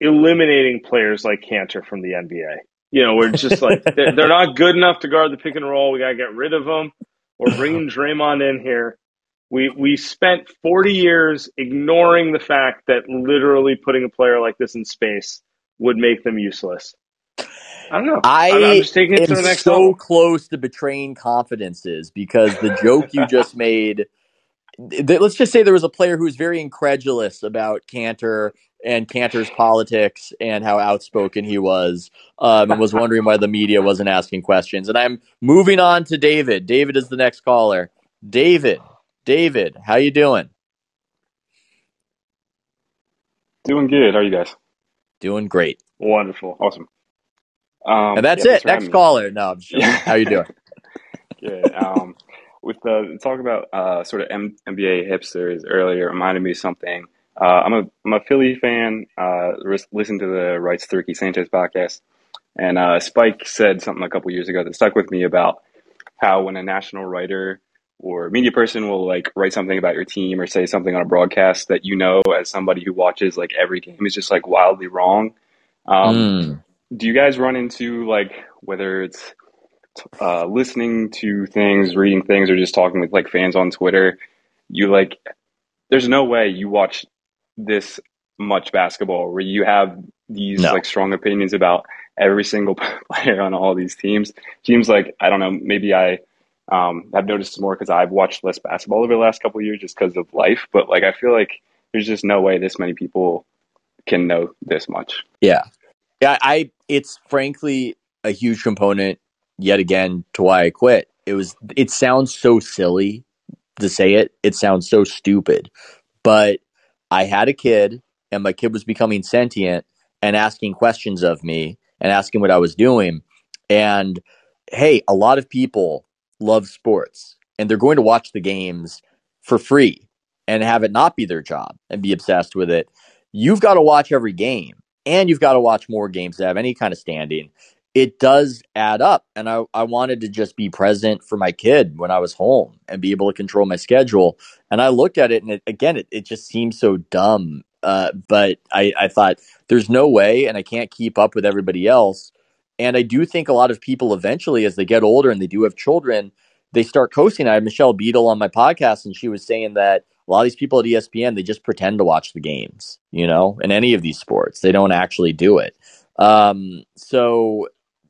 eliminating players like Kanter from the NBA? You know, we're just like they're, they're not good enough to guard the pick and roll. We gotta get rid of them. We're bringing Draymond in here. We we spent 40 years ignoring the fact that literally putting a player like this in space would make them useless. I don't know. I I'm just taking it to the next so level. close to betraying confidences because the joke you just made. Th- let's just say there was a player who was very incredulous about Kanter and Kanter's politics and how outspoken he was, um, and was wondering why the media wasn't asking questions. And I'm moving on to David. David is the next caller. David, David, how you doing? Doing good. How are you guys? Doing great. Wonderful. Awesome. Um, and that's yeah, it. Next caller. No, I'm sure. How you doing? good. Um, with the talk about uh, sort of M- NBA hipsters earlier, reminded me of something. Uh, I'm a I'm a Philly fan. Uh, listen to the Rights to Ricky Sanchez podcast, and uh, Spike said something a couple years ago that stuck with me about how when a national writer or media person will like write something about your team or say something on a broadcast that you know as somebody who watches like every game is just like wildly wrong. Um, mm. Do you guys run into like whether it's uh, listening to things, reading things, or just talking with like fans on Twitter? You like, there's no way you watch this much basketball where you have these no. like strong opinions about every single player on all these teams. Teams like I don't know, maybe I um, I've noticed more because I've watched less basketball over the last couple years just because of life. But like, I feel like there's just no way this many people can know this much. Yeah, yeah. I it's frankly a huge component yet again to why I quit. It was it sounds so silly to say it. It sounds so stupid, but I had a kid, and my kid was becoming sentient and asking questions of me and asking what I was doing. And hey, a lot of people love sports and they're going to watch the games for free and have it not be their job and be obsessed with it, you've got to watch every game. and you've got to watch more games to have any kind of standing. It does add up. And I, I wanted to just be present for my kid when I was home and be able to control my schedule. And I looked at it and it, again, it, it just seems so dumb. Uh, but I, I thought there's no way and I can't keep up with everybody else. And I do think a lot of people eventually, as they get older and they do have children, they start coasting. I had Michelle Beadle on my podcast, and she was saying that a lot of these people at ESPN they just pretend to watch the games, you know, in any of these sports. They don't actually do it. Um, so,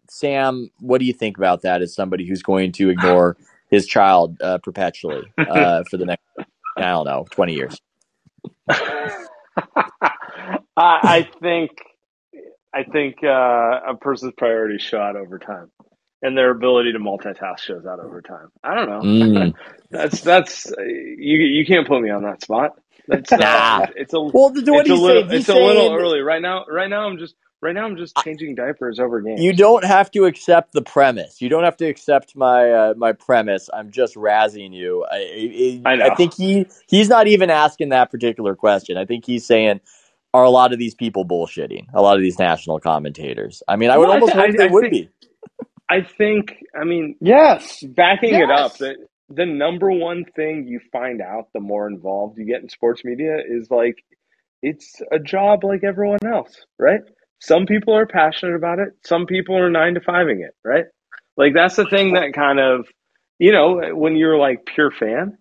Sam, what do you think about that? As somebody who's going to ignore his child uh, perpetually uh, for the next, I don't know, twenty years. I think I think uh, a person's priorities show out over time, and their ability to multitask shows out over time. I don't know. Mm. that's that's you. You can't put me on that spot. That's nah. it's a well. What it's a little. It's a little early right now. Right now, I'm just right now. I'm just changing diapers over games. You don't have to accept the premise. You don't have to accept my uh, my premise. I'm just razzing you. I, I, I, I think he he's not even asking that particular question. I think he's saying are a lot of these people bullshitting? A lot of these national commentators. I mean, I would well, almost I th- hope I, they I would think, be. I think. I mean, yes. Backing yes. it up, the, the number one thing you find out the more involved you get in sports media is like it's a job like everyone else, right? Some people are passionate about it. Some people are nine to fiving it, right? Like that's the thing that kind of, you know, when you're like pure fan,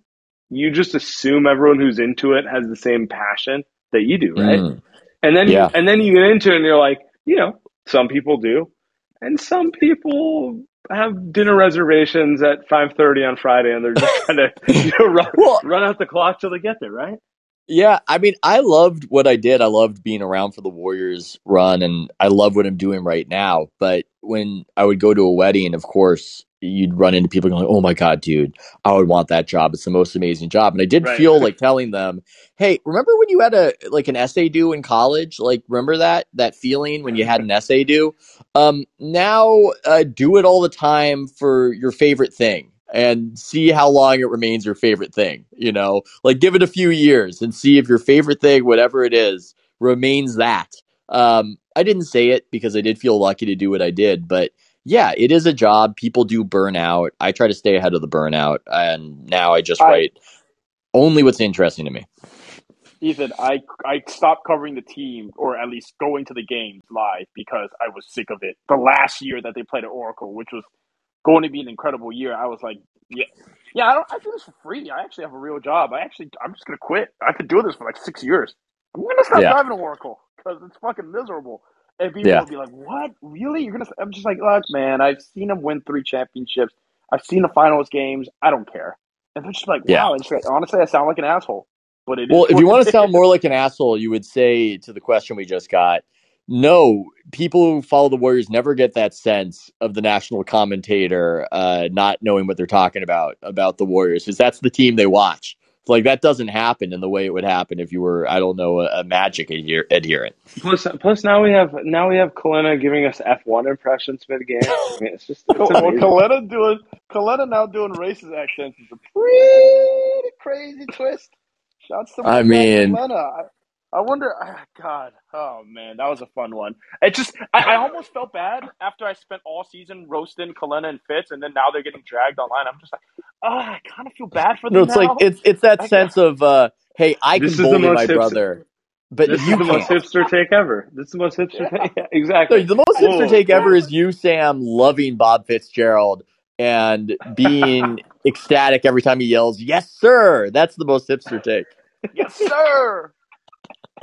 you just assume everyone who's into it has the same passion that you do, right? Mm. And then yeah. you, and then you get into it and you're like, you know, some people do, and some people have dinner reservations at five thirty on Friday, and they're just trying to you know, run, well, run out the clock till they get there, right? Yeah, I mean, I loved what I did. I loved being around for the Warriors run, and I love what I'm doing right now. But when I would go to a wedding, of course, you'd run into people going, "Oh my god, dude, I would want that job. It's the most amazing job." And I did right. feel like telling them, "Hey, remember when you had a like an essay due in college? Like, remember that that feeling when you had an essay due? Um, now uh, do it all the time for your favorite thing." And see how long it remains your favorite thing. You know, like give it a few years and see if your favorite thing, whatever it is, remains that. Um, I didn't say it because I did feel lucky to do what I did, but yeah, it is a job. People do burn out. I try to stay ahead of the burnout, and now I just I, write only what's interesting to me. Ethan, I I stopped covering the team, or at least going to the games live, because I was sick of it. The last year that they played at Oracle, which was going to be an incredible year, I was like, yeah, yeah, I don't. I do this for free. I actually have a real job. I actually, I'm just gonna quit. I could do this for like six years. I'm gonna stop yeah. driving to Oracle because it's fucking miserable. And people yeah. will be like, "What? Really? You're gonna?" I'm just like, "Look, man, I've seen them win three championships. I've seen the finals games. I don't care." And they're just like, "Wow." Yeah. Like, honestly, I sound like an asshole. But it well, if you want to sound more like an asshole, you would say to the question we just got. No, people who follow the Warriors never get that sense of the national commentator uh, not knowing what they're talking about about the Warriors, because that's the team they watch. Like that doesn't happen in the way it would happen if you were, I don't know, a, a Magic adher- adherent. Plus, plus now we have now we have Kelenna giving us F one impressions mid game. I mean, it's just it's well, Kelenna doing Kelenna now doing racist accents is a pretty crazy twist. Shouts to I mean, Kelenna. I wonder. God, oh man, that was a fun one. It just, I, I, almost felt bad after I spent all season roasting Kelenna and Fitz, and then now they're getting dragged online. I'm just like, oh, I kind of feel bad for them. No, it's now. like it's it's that I, sense of, uh, hey, I can bully my hipster, brother, but this you is the can't. most hipster take ever. This is the most hipster yeah. take. Yeah, exactly. No, the most hipster take ever is you, Sam, loving Bob Fitzgerald and being ecstatic every time he yells, "Yes, sir!" That's the most hipster take. yes, sir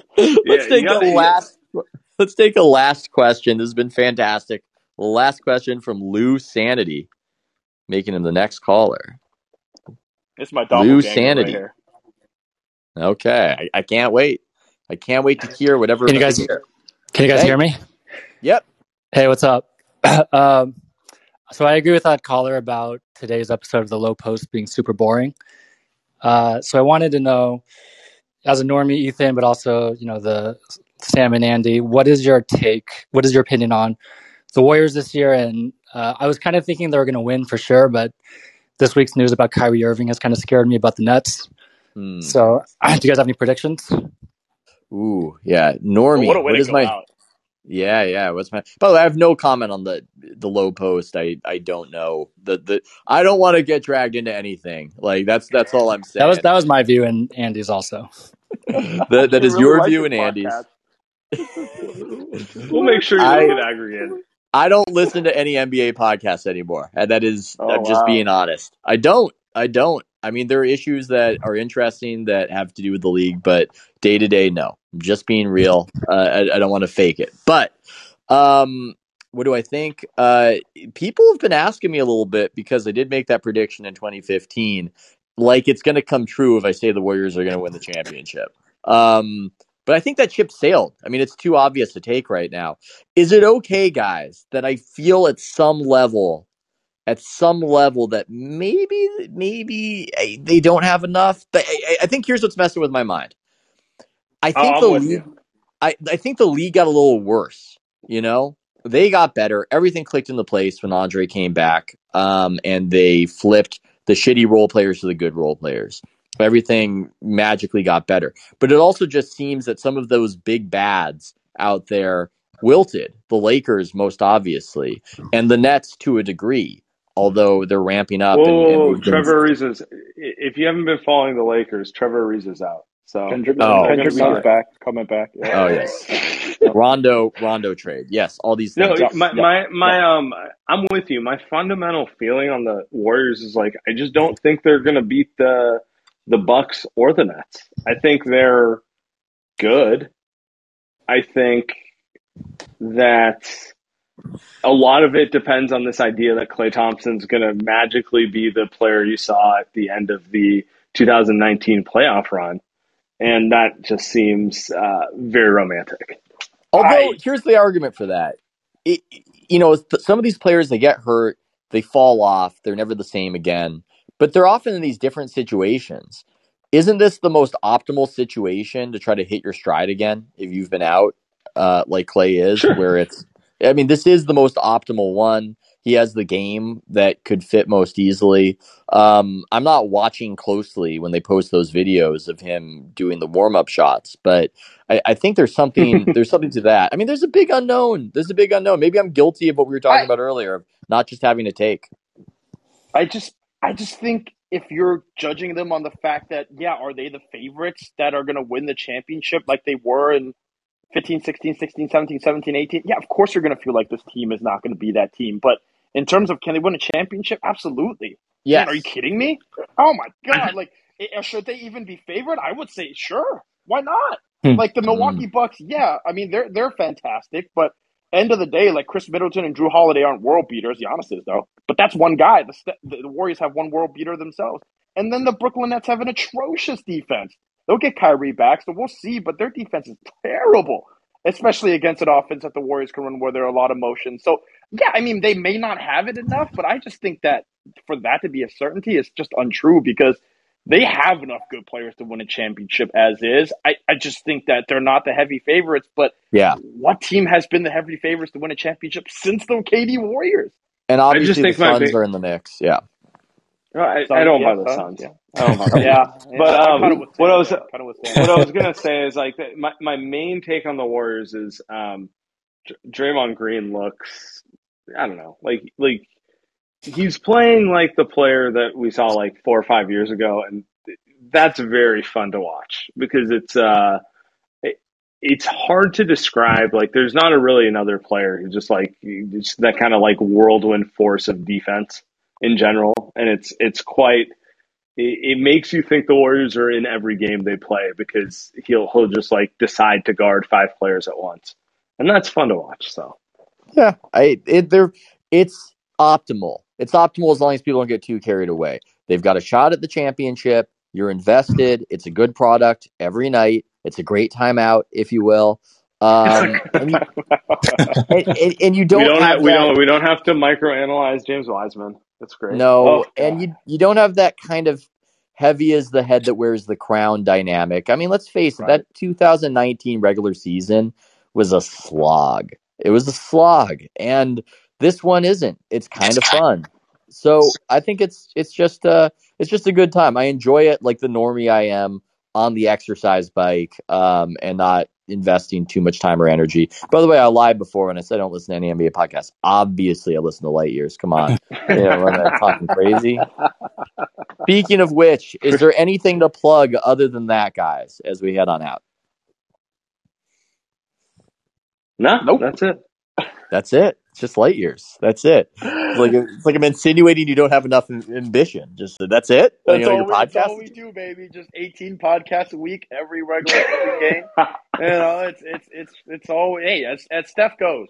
let's take a last. Let's take a last question. This has been fantastic. Last question from Lou Sanity, making him the next caller. It's my dog. Lou Sanity. Right okay, I, I, can't wait. I can't wait to hear whatever. Can you guys hear? Can you guys hey. hear me? Yep. Hey, what's up? um, so I agree with that caller about today's episode of the Lowe Post being super boring. Uh, so I wanted to know as a normie, Ethan, but also you know the Sam and Andy. What is your take? What is your opinion on the Warriors this year? And uh, I was kind of thinking they were going to win for sure, but this week's news about Kyrie Irving has kind of scared me about the Nets. Hmm. So, do you guys have any predictions? Ooh, yeah, Normie. what, what is my? Out. Yeah, yeah. What's my? By the way, I have no comment on the the Lowe Post. I I don't know the the. I don't want to get dragged into anything. Like that's that's all I'm saying. That was that was my view, and Andy's also. that that is really your like view and Andy's. We'll make sure you I- don't get aggregated. I don't listen to any NBA podcasts anymore. And that is, Oh, I'm just wow. being honest. I don't. I don't. I mean, there are issues that are interesting that have to do with the league, but day to day, no. I'm just being real. Uh, I, I don't want to fake it. But um, what do I think? Uh, people have been asking me a little bit because I did make that prediction in 2015. Like it's going to come true if I say the Warriors are going to win the championship. Um, but I think that ship sailed. I mean, it's too obvious to take right now. Is it okay, guys, that I feel at some level, at some level, that maybe, maybe eh, they don't have enough? But I, I think here's what's messing with my mind. I Oh, think I'm the league. I, I think the league got a little worse. You know, they got better. Everything clicked into place when Andre came back, um, and they flipped the shitty role players to the good role players. Everything magically got better. But it also just seems that some of those big bads out there wilted. The Lakers, most obviously, and the Nets to a degree, although they're ramping up. and- and Whoa, they've been- Trevor Ariza is. If you haven't been following the Lakers, Trevor Ariza's out. So Kendrick, Oh, Kendrick sorry. Nunn's back, coming back. Yeah. Oh yes, Rondo, Rondo trade. Yes, all these No, things. my my my um, I'm with you. My fundamental feeling on the Warriors is like I just don't think they're gonna beat the the Bucks or the Nets. I think they're good. I think that a lot of it depends on this idea that Klay Thompson's gonna magically be the player you saw at the end of the 2019 playoff run, and that just seems uh, very romantic. Although here's the argument for that. It, you know, some of these players they get hurt, they fall off, they're never the same again. But they're often in these different situations. Isn't this the most optimal situation to try to hit your stride again if you've been out, uh, like Klay is, Sure. where it's I mean, this is the most optimal one. He has the game that could fit most easily. Um, I'm not watching closely when they post those videos of him doing the warm up shots, but I, I think there's something there's something to that. I mean, there's a big unknown. There's a big unknown. Maybe I'm guilty of what we were talking I- about earlier, of not just having a take. I just I just think if you're judging them on the fact that yeah, are they the favorites that are going to win the championship like they were in 15, 16, 16, 17, 17, 18? Yeah, of course you're going to feel like this team is not going to be that team, but in terms of can they win a championship? Absolutely. Yeah. Are you kidding me? Oh my god! Like, eh, should they even be favored? I would say sure. Why not? Hmm. Like the Milwaukee Bucks, yeah. I mean, they're they're fantastic, but end of the day, like Khris Middleton and Jrue Holiday aren't world beaters. Giannis is though, but that's one guy. The, the Warriors have one world beater themselves, and then the Brooklyn Nets have an atrocious defense. They'll get Kyrie back, so we'll see. But their defense is terrible, especially against an offense that the Warriors can run where there are a lot of motion. So yeah, I mean, they may not have it enough, but I just think that for that to be a certainty is just untrue because they have enough good players to win a championship as is. I, I just think that they're not the heavy favorites, but Yeah. what team has been the heavy favorites to win a championship since the KD Warriors? And I obviously just think the my Suns big- are in the mix. Yeah. No, I, I don't yeah, buy the Suns, Suns. yeah. I don't buy Yeah, but I um, kinda what I was that, kinda say what. I was gonna say is like that my my main take on the Warriors is um, Dr- Draymond Green looks I don't know like like he's playing like the player that we saw like four or five years ago, and that's very fun to watch because it's uh it, it's hard to describe. Like there's not a really another player who just like just that kind of like whirlwind force of defense in general, and it's it's quite it, it makes you think the Warriors are in every game they play because he'll he'll just like decide to guard five players at once, and that's fun to watch. So Yeah, I it they're it's optimal. It's optimal as long as people don't get too carried away. They've got a shot at the championship. You're invested. It's a good product every night. It's a great timeout, if you will. Um, and, you, and, and, and you don't we don't have, have, we don't we don't have to microanalyze James Wiseman. That's great. No, Oh, and you you don't have that kind of heavy as the head that wears the crown dynamic. I mean, let's face it, that 2019 regular season was a slog. It was a slog, and this one isn't. It's kind of fun. So I think it's it's just uh it's just a good time. I enjoy it like the normie I am on the exercise bike, um, and not investing too much time or energy. By the way, I lied before when I said I don't listen to any NBA podcasts. Obviously, I listen to Light Years. Come on, you know, I'm talking crazy. Speaking of which, is there anything to plug other than that, guys, as we head on out? No, nope. that's it. That's it. Just light years. That's it. It's like it's like I'm insinuating you don't have enough ambition. Just that's it. That's, you know, all, we, that's all we do, baby. Just 18 podcasts a week, every regular game. you know, it's it's it's it's all. Hey, as, as Steph goes,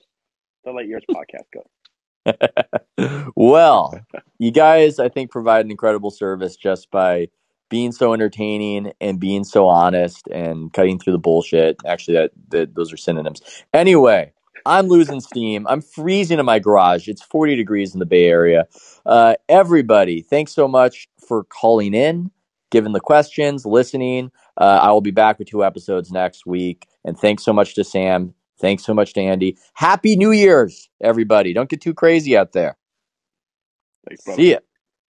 the light years podcast goes. well, you guys, I think, provide an incredible service just by being so entertaining and being so honest and cutting through the bullshit. Actually, that, that those are synonyms. Anyway, I'm losing steam. I'm freezing in my garage. It's 40 degrees in the Bay Area. Uh, everybody, thanks so much for calling in, giving the questions, listening. Uh, I will be back with two episodes next week. And thanks so much to Sam. Thanks so much to Andy. Happy New Year's, everybody. Don't get too crazy out there. Thanks, See ya.